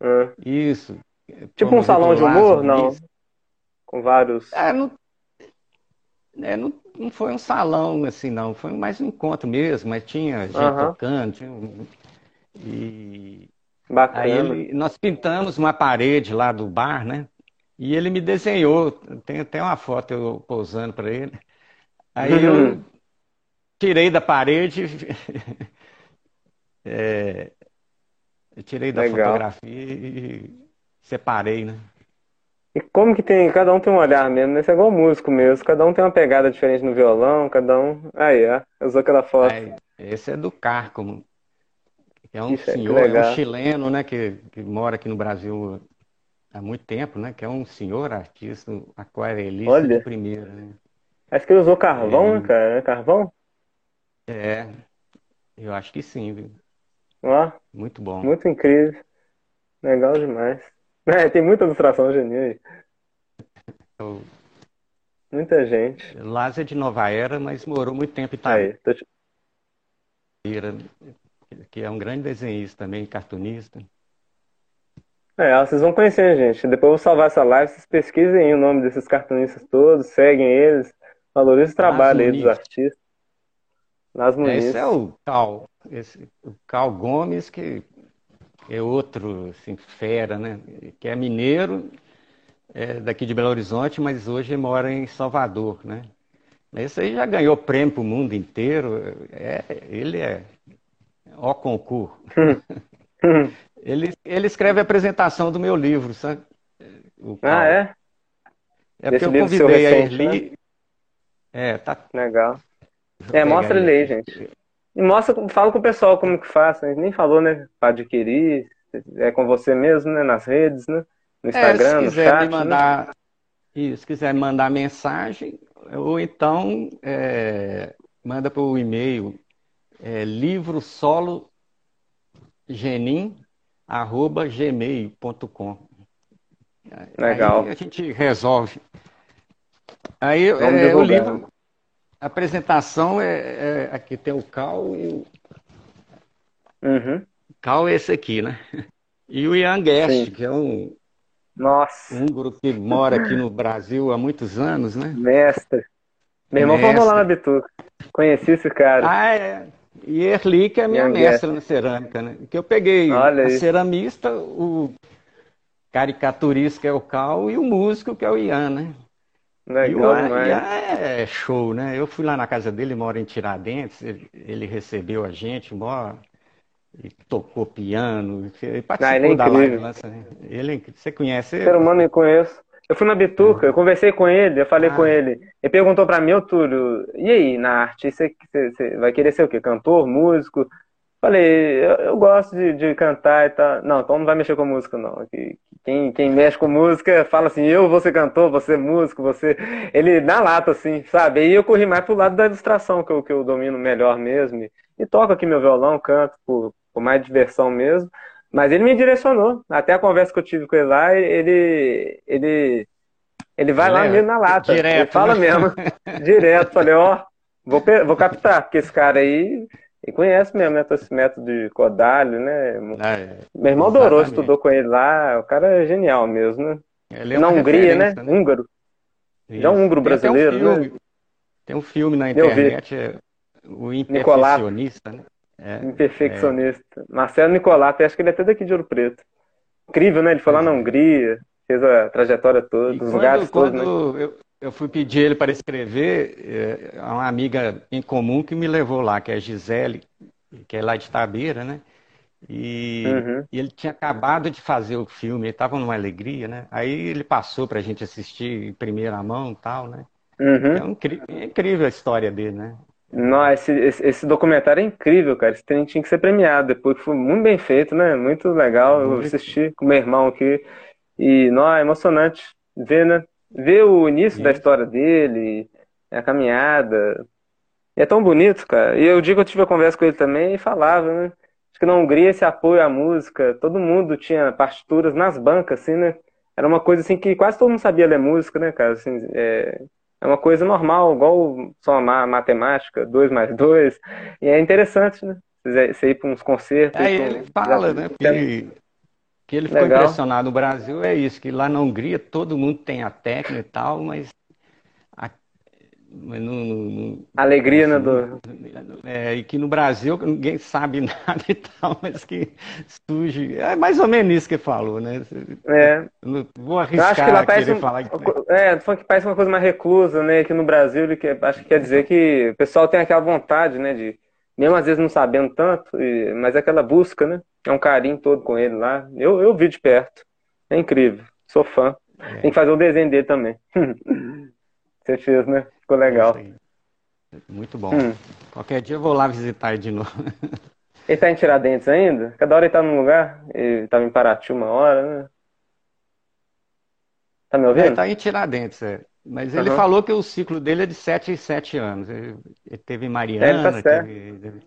Ah. Isso. Tipo um salão de humor, não? Com vários... É, não, é, não, não foi um salão assim, não. Foi mais um encontro mesmo, mas tinha gente uhum. tocando, tinha um... E... Bacana. Aí ele, nós pintamos uma parede lá do bar, né? E ele me desenhou, tem até uma foto eu pousando para ele. Aí uhum. eu tirei da parede, (laughs) é, tirei da Legal. fotografia e separei, né? E como que tem, cada um tem um olhar mesmo, né? Isso é igual músico mesmo, cada um tem uma pegada diferente no violão, cada um. Aí, ó, usou aquela foto. Aí, esse é do Cárcomo, que é um Isso senhor, é, é um chileno, né, que, que mora aqui no Brasil há muito tempo, né? Que é um senhor artista, aquarelista Olha. de primeira, né? Acho que ele usou carvão, é, né, cara? Carvão? É, eu acho que sim, viu? Ó, muito bom. Muito incrível. Legal demais. (laughs) É, tem muita ilustração genial aí. Eu... Muita gente. Lázaro é de Nova Era, mas morou muito tempo em Itaí. Tô... Que é um grande desenhista também, cartunista. É, vocês vão conhecer, gente. Depois eu vou salvar essa live, vocês pesquisem o nome desses cartunistas todos, seguem eles, valorizem o trabalho aí dos artistas. Nas Muniz. Esse é o Cal, esse, o Cal Gomes, que é outro, assim, fera, né? Que é mineiro, é daqui de Belo Horizonte, mas hoje mora em Salvador, né? Esse aí já ganhou prêmio para o mundo inteiro. É, ele é ó concurso. (laughs) (laughs) Ele, ele escreve a apresentação do meu livro, sabe? ah, é? É porque eu convidei a Erli. Né? É, tá. Legal. É, mostra ele aí, gente. E mostra, fala com o pessoal como que faz. A gente nem falou, né? Para adquirir. É com você mesmo, né? Nas redes, né? No Instagram, é, se quiser no chat. Me né? mandar, né? Isso, se quiser mandar mensagem, ou então é, manda para o e-mail é, livro solo genin arroba gmail.com. Legal. Aí a gente resolve. Aí é, o livro, a apresentação é, é, aqui tem o Cal e o uhum. Cal é esse aqui, né? E o Ian Guest, Sim. que é um Nossa. húngaro que mora aqui no Brasil há muitos anos, né? Mestre. Meu irmão formou lá na Bituca. Conheci esse cara. Ah, é. E Erli, que é minha mestra na cerâmica, né? Que eu peguei Olha a ceramista, o caricaturista, que é o Cal, e o músico, que é o Ian, né? Legal, e o Ian é show, né? Eu fui lá na casa dele, mora em Tiradentes, ele, ele recebeu a gente, mora, e tocou piano, ele participou ah, ele é da live. Né? Ele, é você conhece ele? Ser humano eu conheço. Eu fui na Bituca, eu conversei com ele, eu falei ah. com ele. Ele perguntou para mim, ô Túlio, e aí, na arte, você, você, vai querer ser o quê? Cantor, músico? Falei, eu, eu gosto de, de, cantar e tal. Não, então não vai mexer com música, não. Quem, quem mexe com música fala assim, eu vou ser cantor, você músico, você. Ele na lata, assim, sabe? Aí eu corri mais pro lado da ilustração, que eu, que eu domino melhor mesmo. E, e toco aqui meu violão, canto por, por mais diversão mesmo. Mas ele me direcionou. Até a conversa que eu tive com ele lá, ele. ele ele vai lá mesmo na lata. Direto, ele fala né? mesmo. (laughs) direto. Falei, ó, vou, vou captar, porque esse cara aí conhece mesmo, né? Esse método de Kodali, né? Ah, é. Meu irmão Dorô estudou com ele lá. O cara é genial mesmo, né? Ele é na Hungria, né? né? Húngaro. Isso. é um húngaro brasileiro, tem um filme, né? Tem um filme na internet, é o Imperfeccionista, né? É, Imperfeccionista. É... Marcelo Nicolata, acho que ele é até daqui de Ouro Preto. Incrível, né? Ele foi lá na Hungria, fez a trajetória toda, os lugares quando todos. Né? Eu, eu fui pedir ele para escrever é, a uma amiga em comum que me levou lá, que é a Gisele, que é lá de Tabeira, né? E, uhum. e ele tinha acabado de fazer o filme, ele estava numa alegria, né? Aí ele passou para a gente assistir em primeira mão e tal, né? Uhum. É, um, é, incrível a história dele, né? Nossa, esse, esse, esse, documentário é incrível, cara. Esse tinha que ser premiado depois, foi muito bem feito, né? Muito legal. Eu assisti com meu irmão aqui. E, não, é emocionante ver, né? ver o início da história dele, a caminhada. E é tão bonito, cara. E eu digo que eu tive a conversa com ele também e falava, né? Acho que na Hungria esse apoio à música, todo mundo tinha partituras nas bancas, assim, né? Era uma coisa assim que quase todo mundo sabia ler música, né, cara? Assim, é, é uma coisa normal, igual somar matemática, dois mais dois. E é interessante, né? Você ir para uns concertos. Aí ele fala, né? Que que ele ficou Legal. impressionado no Brasil é isso, que lá na Hungria todo mundo tem a técnica e tal, mas alegria né, do é, e que no Brasil ninguém sabe (laughs) nada e tal, mas que surge é mais ou menos isso que ele falou, né? É. Vou arriscar acho que lá parece um, falar que... é, que parece uma coisa mais reclusa, né? Que no Brasil ele quer, acho que quer dizer que o pessoal tem aquela vontade, né? De mesmo às vezes não sabendo tanto, mas é aquela busca, né? É um carinho todo com ele lá. Eu, eu vi de perto. É incrível. Sou fã. É. Tem que fazer o desenho dele também. (laughs) Você fez, né? Ficou legal. Muito bom. Hum. Qualquer dia eu vou lá visitar ele de novo. (laughs) ele tá em Tiradentes ainda? Cada hora ele tá num lugar? Ele tava em Paraty uma hora, né? Tá me ouvindo? Ele tá em Tiradentes, é. Mas ele uhum. falou que o ciclo dele é de 7 em 7 anos. Ele, ele teve Mariana, é, tá teve,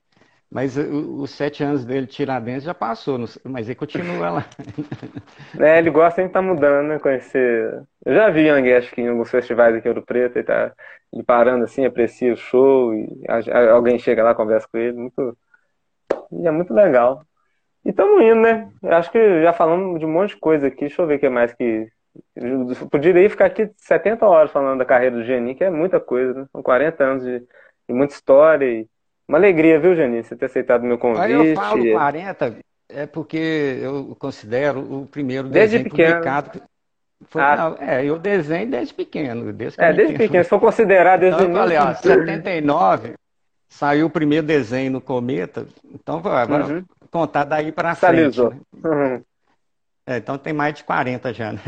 mas os sete anos dele Tiradentes já passou, mas ele continua lá. (laughs) É, ele gosta de estar tá mudando, né? Conhecer. Eu já vi Yang acho que em alguns festivais aqui em Ouro Preto, ele tá ele parando assim, aprecia o show, e alguém chega lá, conversa com ele. Muito... E é muito legal. E estamos indo, né? Eu acho que já falamos de um monte de coisa aqui. Deixa eu ver o que mais que. Eu poderia ficar aqui 70 horas falando da carreira do Geni, que é muita coisa, né? São 40 anos de, de muita história. E uma alegria, viu, Janice, você ter aceitado o meu convite. Aí eu falo 40, é porque eu considero o primeiro desde desenho pequeno. publicado. Foi, ah. não, é, eu desenho desde pequeno. Desde é, desde pequeno, se for considerar desde então, início. Falei, ó, 79 saiu o primeiro desenho no Cometa, então agora uhum. contar daí para frente. Né? Uhum. É, então tem mais de 40 já, né?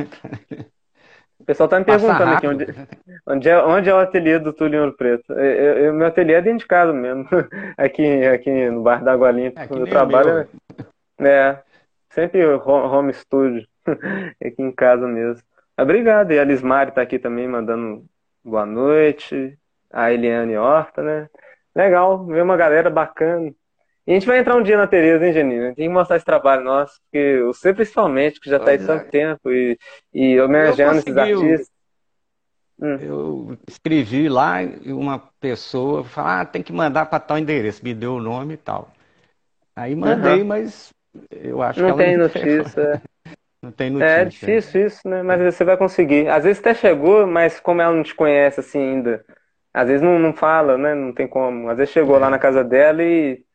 O pessoal tá me perguntando aqui onde, (laughs) onde, é, onde é o ateliê do Túlio Ouro Preto. Eu, eu, meu ateliê é dentro de casa mesmo, (laughs) aqui, aqui no bar da Água Limpa. É, eu trabalho. Né? É, sempre home studio, (laughs) aqui em casa mesmo. Obrigado. E a Lismari tá aqui também mandando boa noite. A Eliane Horta, né? Legal, ver uma galera bacana. E a gente vai entrar um dia na Tereza, hein, Janine? Tem que mostrar esse trabalho nosso, porque você principalmente, que já está aí tanto é. tempo, e, e homenageando esses artistas. hum. eu escrevi lá e uma pessoa falou, ah, tem que mandar para tal endereço, me deu o nome e tal. Aí mandei, uhum. mas eu acho não que ela tem não notícia. (laughs) não tem notícia. É, é difícil isso, né? Mas você vai conseguir. Às vezes até chegou, mas como ela não te conhece assim ainda, às vezes não, não fala, né? Não tem como. Às vezes chegou é. lá na casa dela e,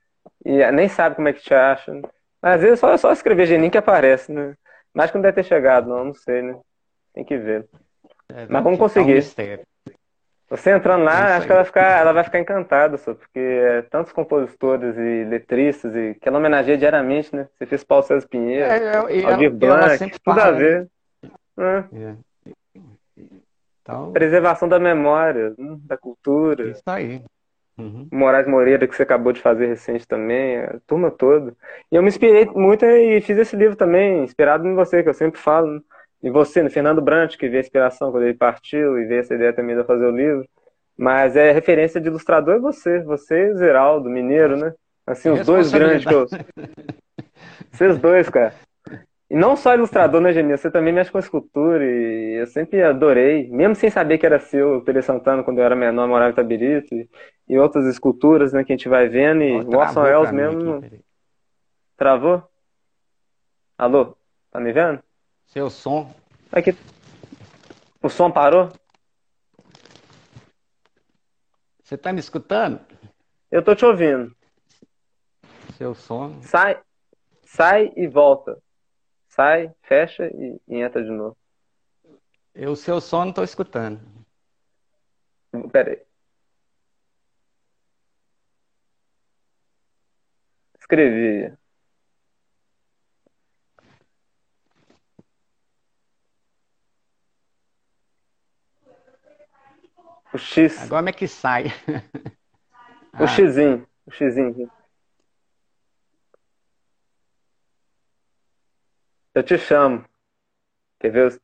e nem sabe como é que te acha. Né? Às vezes só, só escrever Geninho que aparece, né? Mas que não deve ter chegado, não, não sei, né? Tem que ver. É, Mas vamos conseguir. Um você entrando lá, acho que ela vai ficar, ela vai ficar encantada, só, porque é tantos compositores e letristas e que ela homenageia diariamente, né? Você fez Paulo César Pinheiro, é, Aldir Blanc, tudo a ver. Né? É. Então... Preservação da memória, hum, da cultura. Isso aí. Uhum. Moraes Moreira, que você acabou de fazer recente também, a turma toda. E eu me inspirei muito e fiz esse livro também, inspirado em você, que eu sempre falo. Né? E você, no Fernando Brant, que veio a inspiração quando ele partiu e veio essa ideia também de fazer o livro. Mas é referência de ilustrador é você, você e Zeraldo, mineiro, né? Assim, os dois grandes que eu. Vocês dois, cara. E não só ilustrador, né, Genia? Você também mexe com escultura e eu sempre adorei, mesmo sem saber que era seu, o Pere Santana, quando eu era menor, morava em Tabirito, e, e outras esculturas, né, que a gente vai vendo, e o Orson Welles mesmo... Aqui, Travou? Alô? Tá me vendo? Seu som. Aqui. O som parou? Você tá me escutando? Eu tô te ouvindo. Seu som. Sai, sai e volta sai, fecha e, e entra de novo. Eu, o seu som não estou escutando. Pera aí. Escrevi. O X. Agora é que sai. o ah. Xzinho. O Xzinho. Eu te chamo. Quer ver?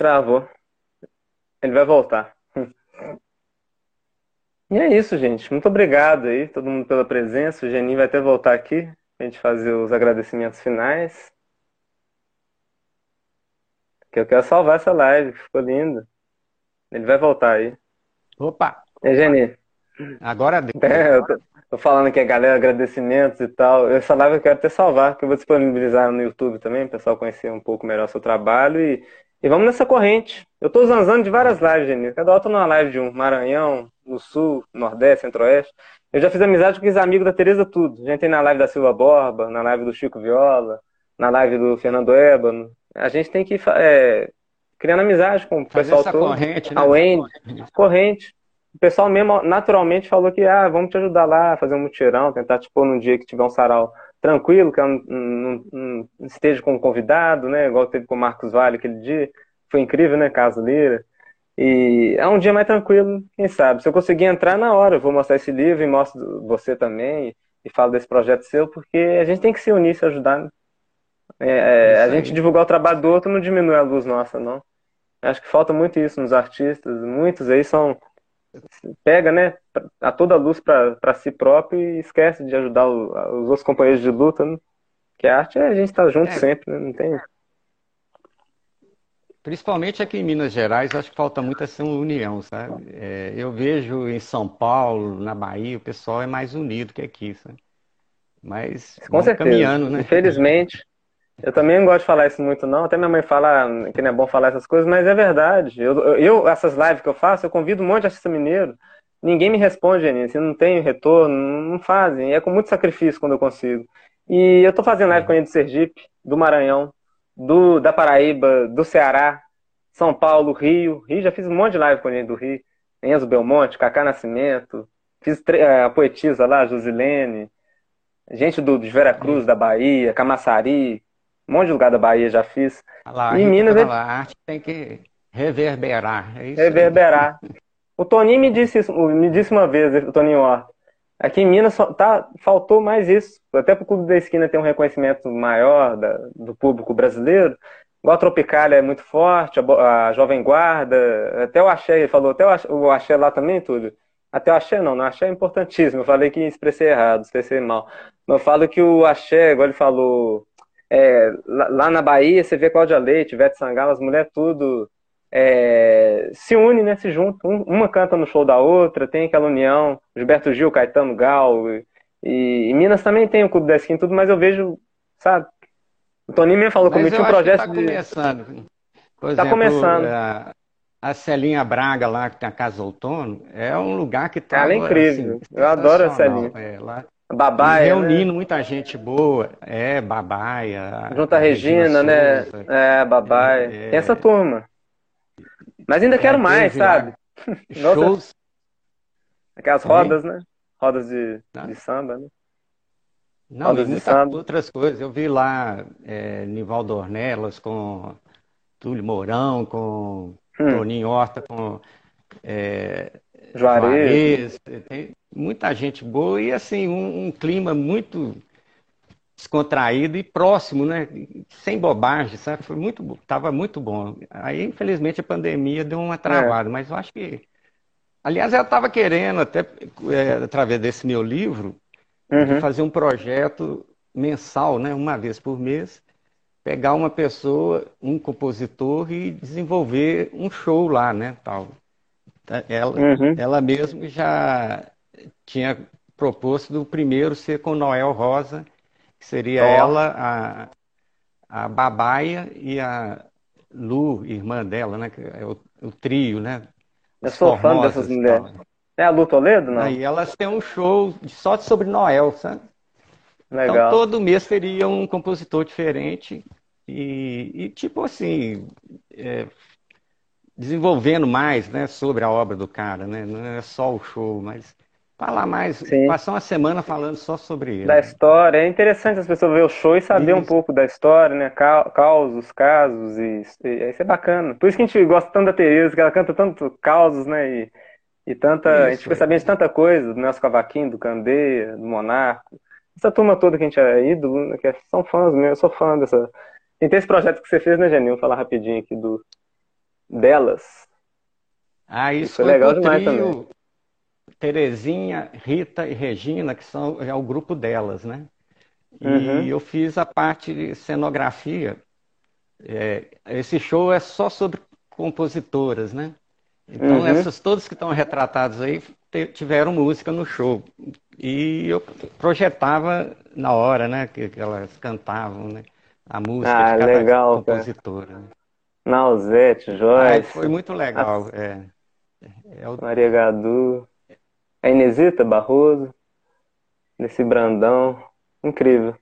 Travou. Ele vai voltar. E é isso, gente. Muito obrigado aí, todo mundo pela presença. O Geninho vai até voltar aqui pra gente fazer os agradecimentos finais. Que eu quero salvar essa live, ficou lindo. Ele vai voltar aí. Opa! É, Geninho. Agora deu. É, eu tô, tô, falando aqui a galera, agradecimentos e tal. Essa live eu quero até salvar, que eu vou disponibilizar no YouTube também, o pessoal conhecer um pouco melhor o seu trabalho e e vamos nessa corrente. Eu tô zanzando de várias lives, Genil. Cada hora eu tô numa live de um Maranhão, no Sul, Nordeste, Centro-Oeste. Eu já fiz amizade com os amigos da Tereza Tudo. Já entrei na live da Silva Borba, na live do Chico Viola, na live do Fernando Ébano. A gente tem que ir é, criando amizade com o Fazer pessoal todo. corrente, né? A Wendy. Corrente. O pessoal mesmo naturalmente falou que, ah, vamos te ajudar lá, fazer um mutirão, tentar te pôr num dia que tiver um sarau tranquilo, que eu não, não, não esteja como convidado, né? Igual teve com o Marcos Vale aquele dia. Foi incrível, né? Caso Lira. E é um dia mais tranquilo, quem sabe. Se eu conseguir entrar na hora, eu vou mostrar esse livro e mostro você também e falo desse projeto seu, porque a gente tem que se unir, se ajudar. Né? É, é, a gente divulgar o trabalho do outro não diminui a luz nossa, não. Acho que falta muito isso nos artistas. Muitos aí são pega, né, a toda luz para si próprio e esquece de ajudar o, os outros companheiros de luta, né? Que a arte é a gente estar tá junto é. sempre, né? Não tem. Principalmente aqui em Minas Gerais, acho que falta muito essa união, sabe? É, eu vejo em São Paulo, na Bahia, o pessoal é mais unido que aqui, sabe? Mas Com certeza. caminhando, né? Infelizmente, eu também não gosto de falar isso muito, não. Até minha mãe fala que não é bom falar essas coisas, mas é verdade. Eu, eu essas lives que eu faço, eu convido um monte de artista mineiro. Ninguém me responde. Assim, não tem retorno, não fazem. É com muito sacrifício quando eu consigo. E eu tô fazendo live com a do Sergipe, do Maranhão, do, da Paraíba, do Ceará, São Paulo, Rio. Rio, já fiz um monte de live com a gente do Rio. Enzo Belmonte, Cacá Nascimento. Fiz a poetisa lá, Josilene. Gente do, de Vera Cruz, da Bahia, Camaçari, um monte de lugar da Bahia já fiz. Lá, em Minas. É... A arte tem que reverberar. É reverberar. Aí. O Toninho me disse isso, me disse uma vez, o Toninho Horta. Aqui em Minas tá, faltou mais isso. Até para o Clube da Esquina ter um reconhecimento maior da, do público brasileiro. Igual a Tropicália é muito forte, a, a Jovem Guarda, até o Axé, ele falou, até o Axé, lá também, tudo. Até o Axé não, o Axé é importantíssimo. Eu falei que expressei errado, expressei mal. Mas eu falo que o Axé, igual ele falou, é, lá na Bahia, você vê Cláudia Leite, Ivete Sangalo, as mulheres tudo é, se unem, né? Se juntam. uma canta no show da outra, tem aquela união. Gilberto Gil, Caetano Gal. E, e, Minas também tem o Clube da Esquina tudo, mas eu vejo, sabe? O Toninho mesmo falou comigo, tinha um projeto tá de... começando. Por tá começando. A, a Celinha Braga lá, que tem a Casa Outono, é um lugar que tá... Ela é incrível. Assim, eu adoro a Celinha. É, lá... Babaia. Reunindo né? muita gente boa. É, Babaia. Junto a Regina, Regina né? É, Babaia. É, Tem essa turma. Mas ainda é, quero mais, sabe? (laughs) Shows. Aquelas rodas, né? Rodas de, de samba, né? Não, rodas e muitas outras coisas. Eu vi lá é, Nivaldo Ornelas com Túlio Mourão, com hum. Toninho Horta, com é, Juarez. Juarez. Tem muita gente boa e assim, um, um clima muito descontraído e próximo, né? Sem bobagem, sabe? Foi muito, tava muito bom. Aí, infelizmente, a pandemia deu uma travada, é. mas eu acho que, aliás, eu estava querendo até é, através desse meu livro uhum. fazer um projeto mensal, né? Uma vez por mês, pegar uma pessoa, um compositor e desenvolver um show lá, né? Tal. Ela, uhum. ela mesma já tinha proposto do primeiro ser com Noel Rosa que seria oh. ela, a, a Babaia e a Lu, irmã dela, né? É o, o trio, né? Eu sou fã dessas mulheres. É a Lu Toledo, não? Aí elas têm um show só sobre Noel, sabe? Então, Legal. Então todo mês teria um compositor diferente e, e tipo assim, é, desenvolvendo mais, né, sobre a obra do cara, né? Não é só o show, mas Falar mais, Sim. passar uma semana falando só sobre ele. Da história. É interessante as pessoas verem o show e saber isso. um pouco da história, né? Causos, casos, e, e, isso é bacana. Por isso que a gente gosta tanto da Tereza, que ela canta tanto causos, né? E, e tanta. Isso, a gente fica sabendo de tanta coisa, do Nelson Cavaquinho, do Candeia, do Monarco. Essa turma toda que a gente é ídolo, né? que são fãs mesmo, eu sou fã dessa. E tem esse projeto que você fez, né, Genil? Vou falar rapidinho aqui do delas. Ah, isso, isso é legal demais também Terezinha, Rita e Regina, que são é o grupo delas, né? E uhum. eu fiz a parte de cenografia. É, esse show é só sobre compositoras, né? Então, uhum. essas todas que estão retratadas aí tiveram música no show. E eu projetava na hora, né? Que, que elas cantavam, né? A música ah, de cada legal, compositora. Cara. Nausete, Joyce. foi muito legal. A... É. É o... Maria Gadu. A Inesita Barroso, desse Brandão, incrível.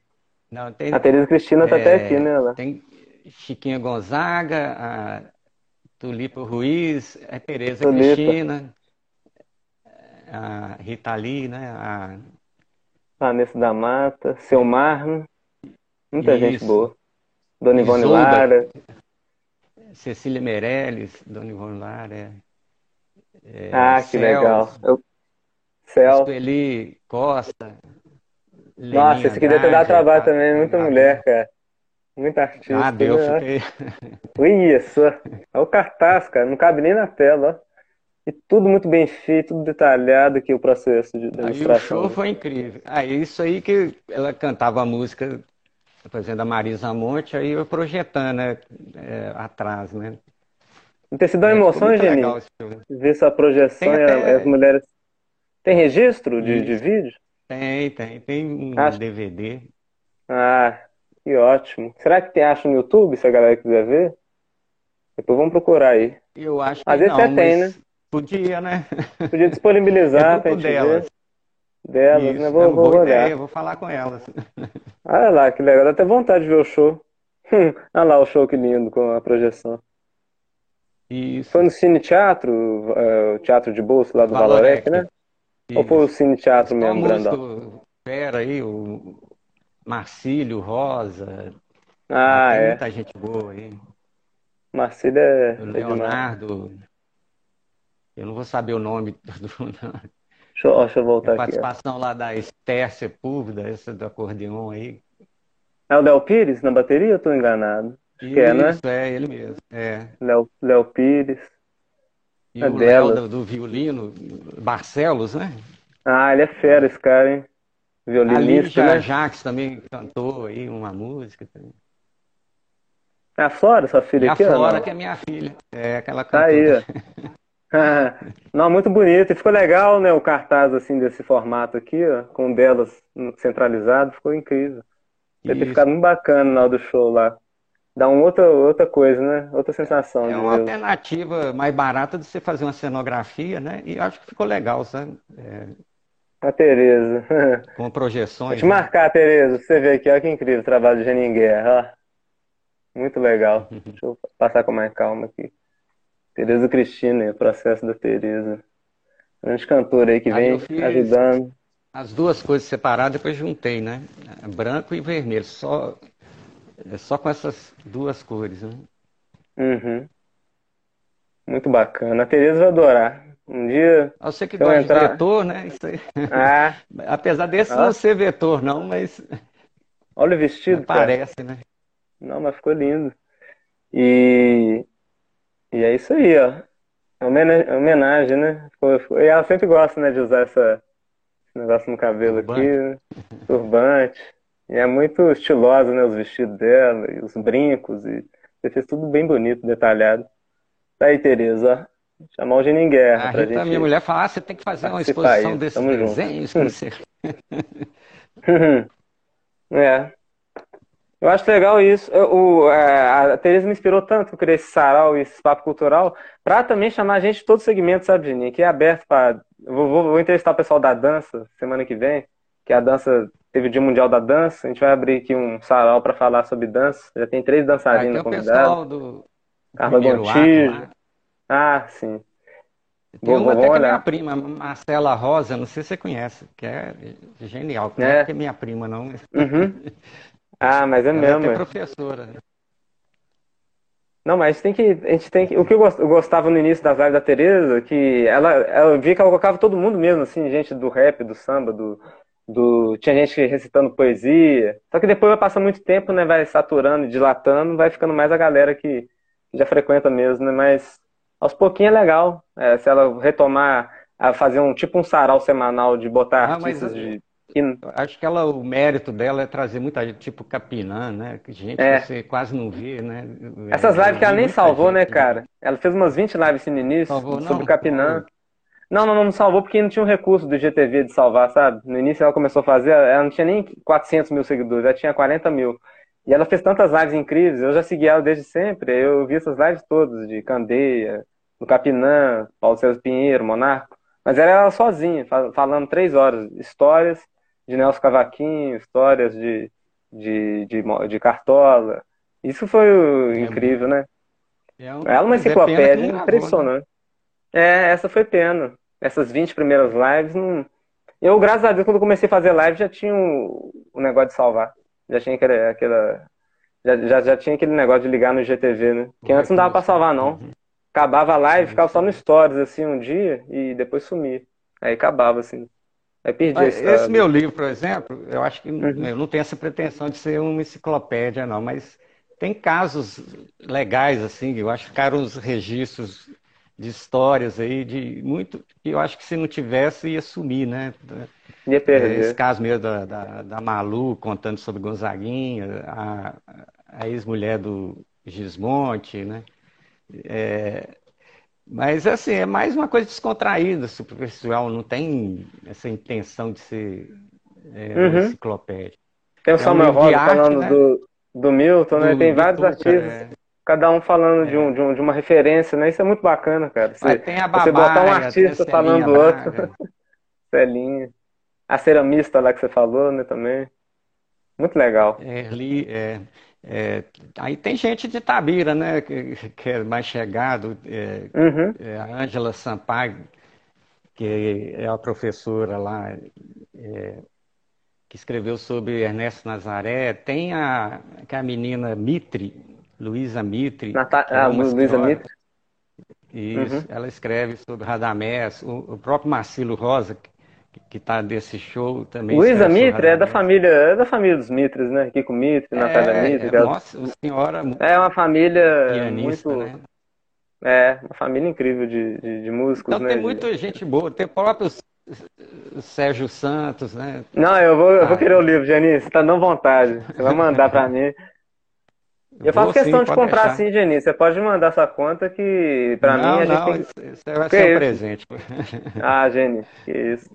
Não, tem, a Tereza Cristina está é, até aqui, né? Ela. Tem Chiquinha Gonzaga, a Tulipa Ruiz, a Tereza Tulipa. Cristina, a Rita Lee, né? A Vanessa da Mata, Seu Marno, muita Isso. gente boa. Dona Ivone Isolda, Lara. Cecília Meirelles, Dona Ivone Lara. É, é ah, que legal. Eu, Céu. Sueli Costa. Leninha Nossa, esse aqui deve ter dado trabalho também, muita mulher, cara. Muita artista. Ah, deu, né? fiquei. (laughs) Isso. Olha o cartaz, cara. Não cabe nem na tela, ó. E tudo muito bem feito, tudo detalhado aqui o processo de demonstração. Aí o show foi incrível. Aí ah, isso aí que ela cantava a música, fazendo a Marisa Monte, aí eu projetando né, é, atrás, né? Não ter sido uma é, emoção, Geninho? Ver essa projeção e até... as mulheres tem registro de, de vídeo? Tem, tem. Tem um Acho... DVD. Ah, que ótimo. Será que tem acha no YouTube, se a galera quiser ver? Depois vamos procurar aí. Eu acho que Às vezes não, até tem, né? Podia, né? Podia disponibilizar (laughs) é pra gente delas. ver. Delas, Isso, né? Vou, é vou olhar. Ideia, vou falar com elas. (laughs) Olha lá, que legal. Dá até vontade de ver o show. (laughs) Olha lá o show que lindo com a projeção. Isso. Foi no Cine Teatro, uh, o Teatro de Bolsa lá do Valorec, Valorec né? Ou foi o Cine Teatro mesmo, grandão? Pera aí, o Marcílio, Rosa. Ah, tem é. Muita gente boa aí. Marcílio é. O Leonardo. Eu não vou saber o nome do. Deixa eu, deixa eu voltar a aqui. participação ó. lá da Esther Sepúlveda, essa do acordeon aí. É o Léo Pires na bateria ou estou enganado? Acho Isso, que é, né? é ele mesmo. É. Léo, Léo Pires. E é o Léo do, do, violino, Barcelos, né? Ah, ele é fera, esse cara, hein? Violinista, né? Jax também cantou aí uma música. Também. É a Flora, sua filha e aqui? A Flora, que é minha filha. É aquela cantora. Tá aí, (laughs) Não, muito bonito. E ficou legal, né? O cartaz, assim, desse formato aqui, ó, com delas centralizado. Ficou incrível. Deve ter ficado muito bacana na hora do show lá. Dá uma outra, outra coisa, né? Outra sensação. É uma alternativa mais barata de você fazer uma cenografia, né? E acho que ficou legal, sabe? É... A Tereza. (laughs) Com projeções. Vou te marcar, Tereza. Você vê aqui, olha que incrível o trabalho de Janin Guerra. Ó. Muito legal. (laughs) Deixa eu passar com mais calma aqui. Tereza Cristina, o processo da Tereza. Grande cantora aí que vem ajudando. As duas coisas separadas, depois juntei, né? Branco e vermelho. Só, só com essas duas cores, né? Uhum. Muito bacana. A Tereza vai adorar. Um dia. Você que gosta entrar... de vetor, né? Isso aí. Ah. (laughs) Apesar desse ah. não ser vetor, não, mas. Olha o vestido. Parece, né? Não, mas ficou lindo. E e é isso aí, ó. É homenagem, né? E ela sempre gosta, né, de usar essa, esse negócio no cabelo turbante. aqui, né? turbante. E é muito estilosa, né, os vestidos dela, e os brincos, e você fez tudo bem bonito, detalhado. Tá aí, Tereza. Chamar o Genin Guerra a pra Rita, gente. minha mulher fala, ah, você tem que fazer uma exposição desses Tamo desenhos. Que você... (laughs) é. Eu acho legal isso. Eu, o, é, a Tereza me inspirou tanto por esse sarau e esse papo cultural, para também chamar a gente de todo segmento, sabe, Geninho? Que é aberto para. Vou, vou, vou, entrevistar o pessoal da dança semana que vem, que a dança teve o Dia Mundial da Dança. A gente vai abrir aqui um sarau para falar sobre dança. Já tem três dançarinas ah, convidadas. Do... Carla Gontijo. Ah, sim. Tem vou, uma vou até olhar. que é minha prima, Marcela Rosa, não sei se você conhece, que é genial. Não é, é que é minha prima, não. Uhum. (laughs) Ah, mas é Ela mesmo. É professora. Né? Não, mas tem que, a gente tem que. O que eu gostava no início das lives da Tereza, que ela, ela via que ela colocava todo mundo mesmo, assim, gente do rap, do samba, do, do. Tinha gente recitando poesia. Só que depois vai passar muito tempo, né? Vai saturando, dilatando, vai ficando mais a galera que, que já frequenta mesmo, né? Mas aos pouquinhos é legal. É, se ela retomar a fazer um tipo um sarau semanal de botar ah, artistas mas... de Acho que ela, o mérito dela é trazer muita gente, tipo Capinã, né? Gente é. que você quase não vê, né? Essas lives que ela nem salvou, né, gente, né, cara? Ela fez umas 20 lives assim no início salvou, sobre não, Capinã. Não, não, não salvou porque não tinha um recurso do GTV de salvar, sabe? No início ela começou a fazer, ela não tinha nem 400 mil seguidores, ela tinha 40 mil. E ela fez tantas lives incríveis, eu já segui ela desde sempre, eu vi essas lives todas, de Candeia, do Capinã, Paulo César Pinheiro, Monarco. Mas era ela sozinha, falando três horas, histórias de Nelson Cavaquinho, histórias de, de, de, de Cartola. Isso foi é incrível, né? É um, Ela é uma enciclopédia é impressionante. É, essa foi pena. Essas 20 primeiras lives não. Eu, graças a Deus, quando comecei a fazer live, já tinha o, o negócio de salvar. Já tinha aquele, aquela. Já, já, já tinha aquele negócio de ligar no GTV, né? Que antes não dava pra salvar, não. Uhum. Acabava a live, ficava só no Stories, assim, um dia, e depois sumia. Aí acabava, assim. É perdi esse, esse meu livro, por exemplo, eu acho que uhum. eu não tenho essa pretensão de ser uma enciclopédia, não, mas tem casos legais, assim, eu acho que ficaram os registros de histórias aí, de muito, que eu acho que se não tivesse ia sumir, né? Ia perder. Esse caso mesmo da, da, da Malu contando sobre Gonzaguinha, a, a ex-mulher do Gismonte, né? É, mas, assim, é mais uma coisa descontraída, superficial, não tem essa intenção de ser é, uhum. uma enciclopédia. Tem o é Samuel um Rosa falando né? do, do Milton, né? Do, tem vários artistas, é. Cada um falando de, um, é. de, um, de uma referência, né? Isso é muito bacana, cara. Você, tem a Babaia, você botar um artista falando do outro. (laughs) Celinha. A ceramista lá que você falou, né, também. Muito legal. É, ali, é, é, aí tem gente de Tabira, né, que, que é mais chegado, é, uhum. é a Ângela Sampaio, que é a professora lá, é, que escreveu sobre Ernesto Nazaré, tem a, que é a menina Mitre, Luísa Mitre. Nata ah, Luísa Mitre. Isso, uhum. ela escreve sobre Radamés, o, o próprio Marcelo Rosa, que está desse show também. Luísa Mitre é da família, é da família dos Mitres, né? Kiko Mitre, é, Natália Mitre. É, nossa senhora. É uma família pianista, muito. Né? É, uma família incrível de, de, de músicos, então, né? Tem muita gente boa, tem o próprio Sérgio Santos, né? Não, eu vou, eu vou ah. querer o livro, Janice, você tá dando vontade. Você vai mandar para (laughs) mim. Eu faço questão sim, de comprar deixar. sim, Jenny. Você pode mandar sua conta que para mim a gente não, tem Isso vai ser um presente. (laughs) Ah, Jenny, que isso.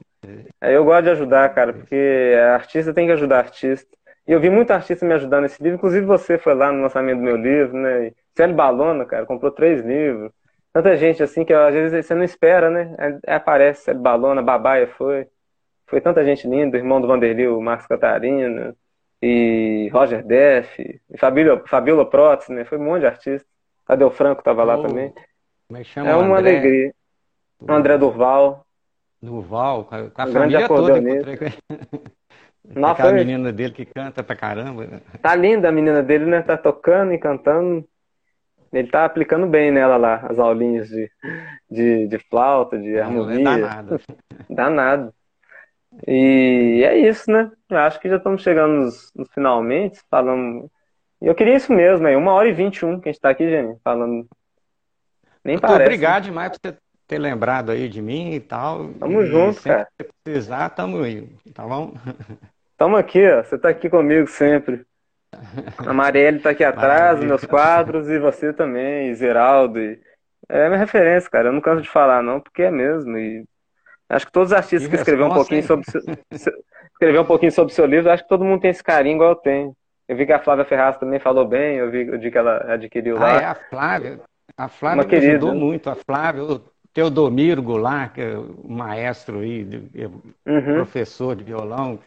É, eu gosto de ajudar, cara, porque artista tem que ajudar artista. E eu vi muito artista me ajudando nesse livro, inclusive você foi lá no lançamento do meu livro, né? Célio Balona, cara, comprou três livros. Tanta gente assim que às vezes você não espera, né? Aí aparece Célio Balona, Babaia foi. Foi tanta gente linda, irmão do Vanderlei, o Marcos Catarina, e Roger Def, e Fabíola, Fabiola Protz, né? Foi um monte de artista. Tadeu Franco tava lá oh, também. É? É uma André... alegria. O André Durval. Durval, com a um família toda. Encontrei... Nossa, a menina dele que canta pra caramba. Né? Tá linda a menina dele, né? Tá tocando e cantando. Ele tá aplicando bem nela lá, as aulinhas de, de, de flauta, de harmonia. É danado. (laughs) danado. E é isso, né? Eu acho que já estamos chegando nos, nos finalmente, falando. Eu queria isso mesmo, é uma hora e vinte e um que a gente tá aqui, Jenny, falando. Nem Doutor, parece. Obrigado demais por você ter lembrado aí de mim e tal. Tamo e junto, cara. Se precisar, tamo aí, tá bom? (laughs) Tamo aqui, ó. Você tá aqui comigo sempre. A Marielle tá aqui atrás, meus quadros, e você também, e Zeraldo. E... É minha referência, cara. Eu não canso de falar, não, porque é mesmo. E acho que todos os artistas que, que escreveram um pouquinho hein? sobre escrever um pouquinho sobre o seu livro, acho que todo mundo tem esse carinho igual eu tenho. Eu vi que a Flávia Ferraz também falou bem, eu vi, eu vi que ela adquiriu lá. Ah, é a Flávia. A Flávia me ajudou muito. A Flávia, o Teodomiro Goulart, que é o maestro aí, uhum. professor de violão,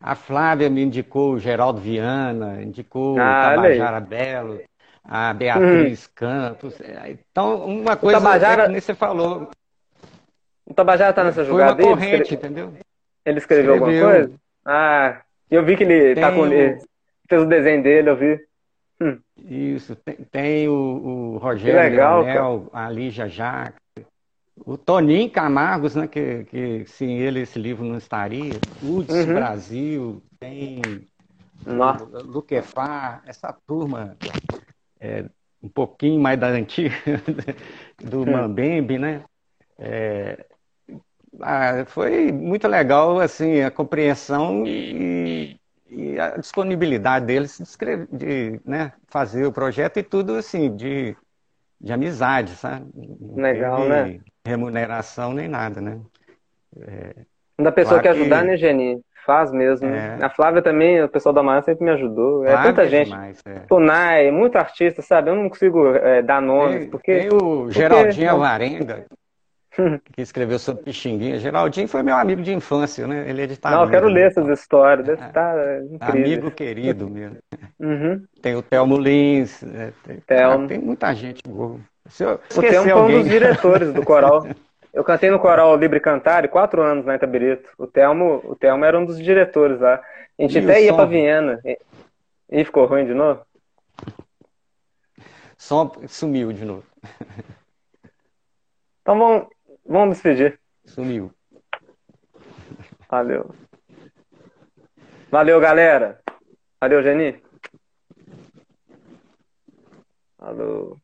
a Flávia me indicou o Geraldo Viana, indicou ah, o Tabajara Belo, a Beatriz hum. Campos. Então, uma coisa Tabajara... é que você falou. O Tabajara está nessa jogada Foi uma corrente, entendeu? Ele escreveu, escreveu, alguma coisa? Ah, eu vi que ele tá tem tá com. Ele fez o desenho dele, eu vi. Hum. Isso, tem, tem o, o Rogério legal, Leonel, a Lígia Jacques, o Toninho Camargos, né, que, que sem ele esse livro não estaria. Uds uhum. Brasil, tem Luquefar, essa turma é, um pouquinho mais da antiga, (laughs) do uhum. Mambembe, né? É, ah, foi muito legal assim a compreensão e, e a disponibilidade deles de, de né, fazer o projeto e tudo assim de, de amizade, sabe? Legal, né? remuneração nem nada, né? É, da pessoa claro que ajudar, que... né, Geni? Faz mesmo. É. A Flávia também, o pessoal da Maia sempre me ajudou. É tanta gente. Demais, é. Tonai, muito artista, sabe? Eu não consigo é, dar nomes. Tem, porque, tem o Geraldinho porque... Varenga, (laughs) que escreveu sobre Pixinguinha. Geraldinho foi meu amigo de infância, né? Ele é de Não, eu quero ler essas histórias. Deve estar é. tá incrível. Amigo querido mesmo. Uhum. Tem o Thelmo Lins. Né? Tem, ah, tem muita gente boa. Se eu o Telmo foi um dos diretores do coral. (laughs) Eu cantei no coral Libre Cantare quatro anos na Itabirito. O Telmo, o Telmo era um dos diretores lá. A gente e até ia para Viena. E... e ficou ruim de novo? Som sumiu de novo. Então vamos, Vamos despedir. Sumiu. Valeu. Valeu, galera. Valeu, Geni. Alô.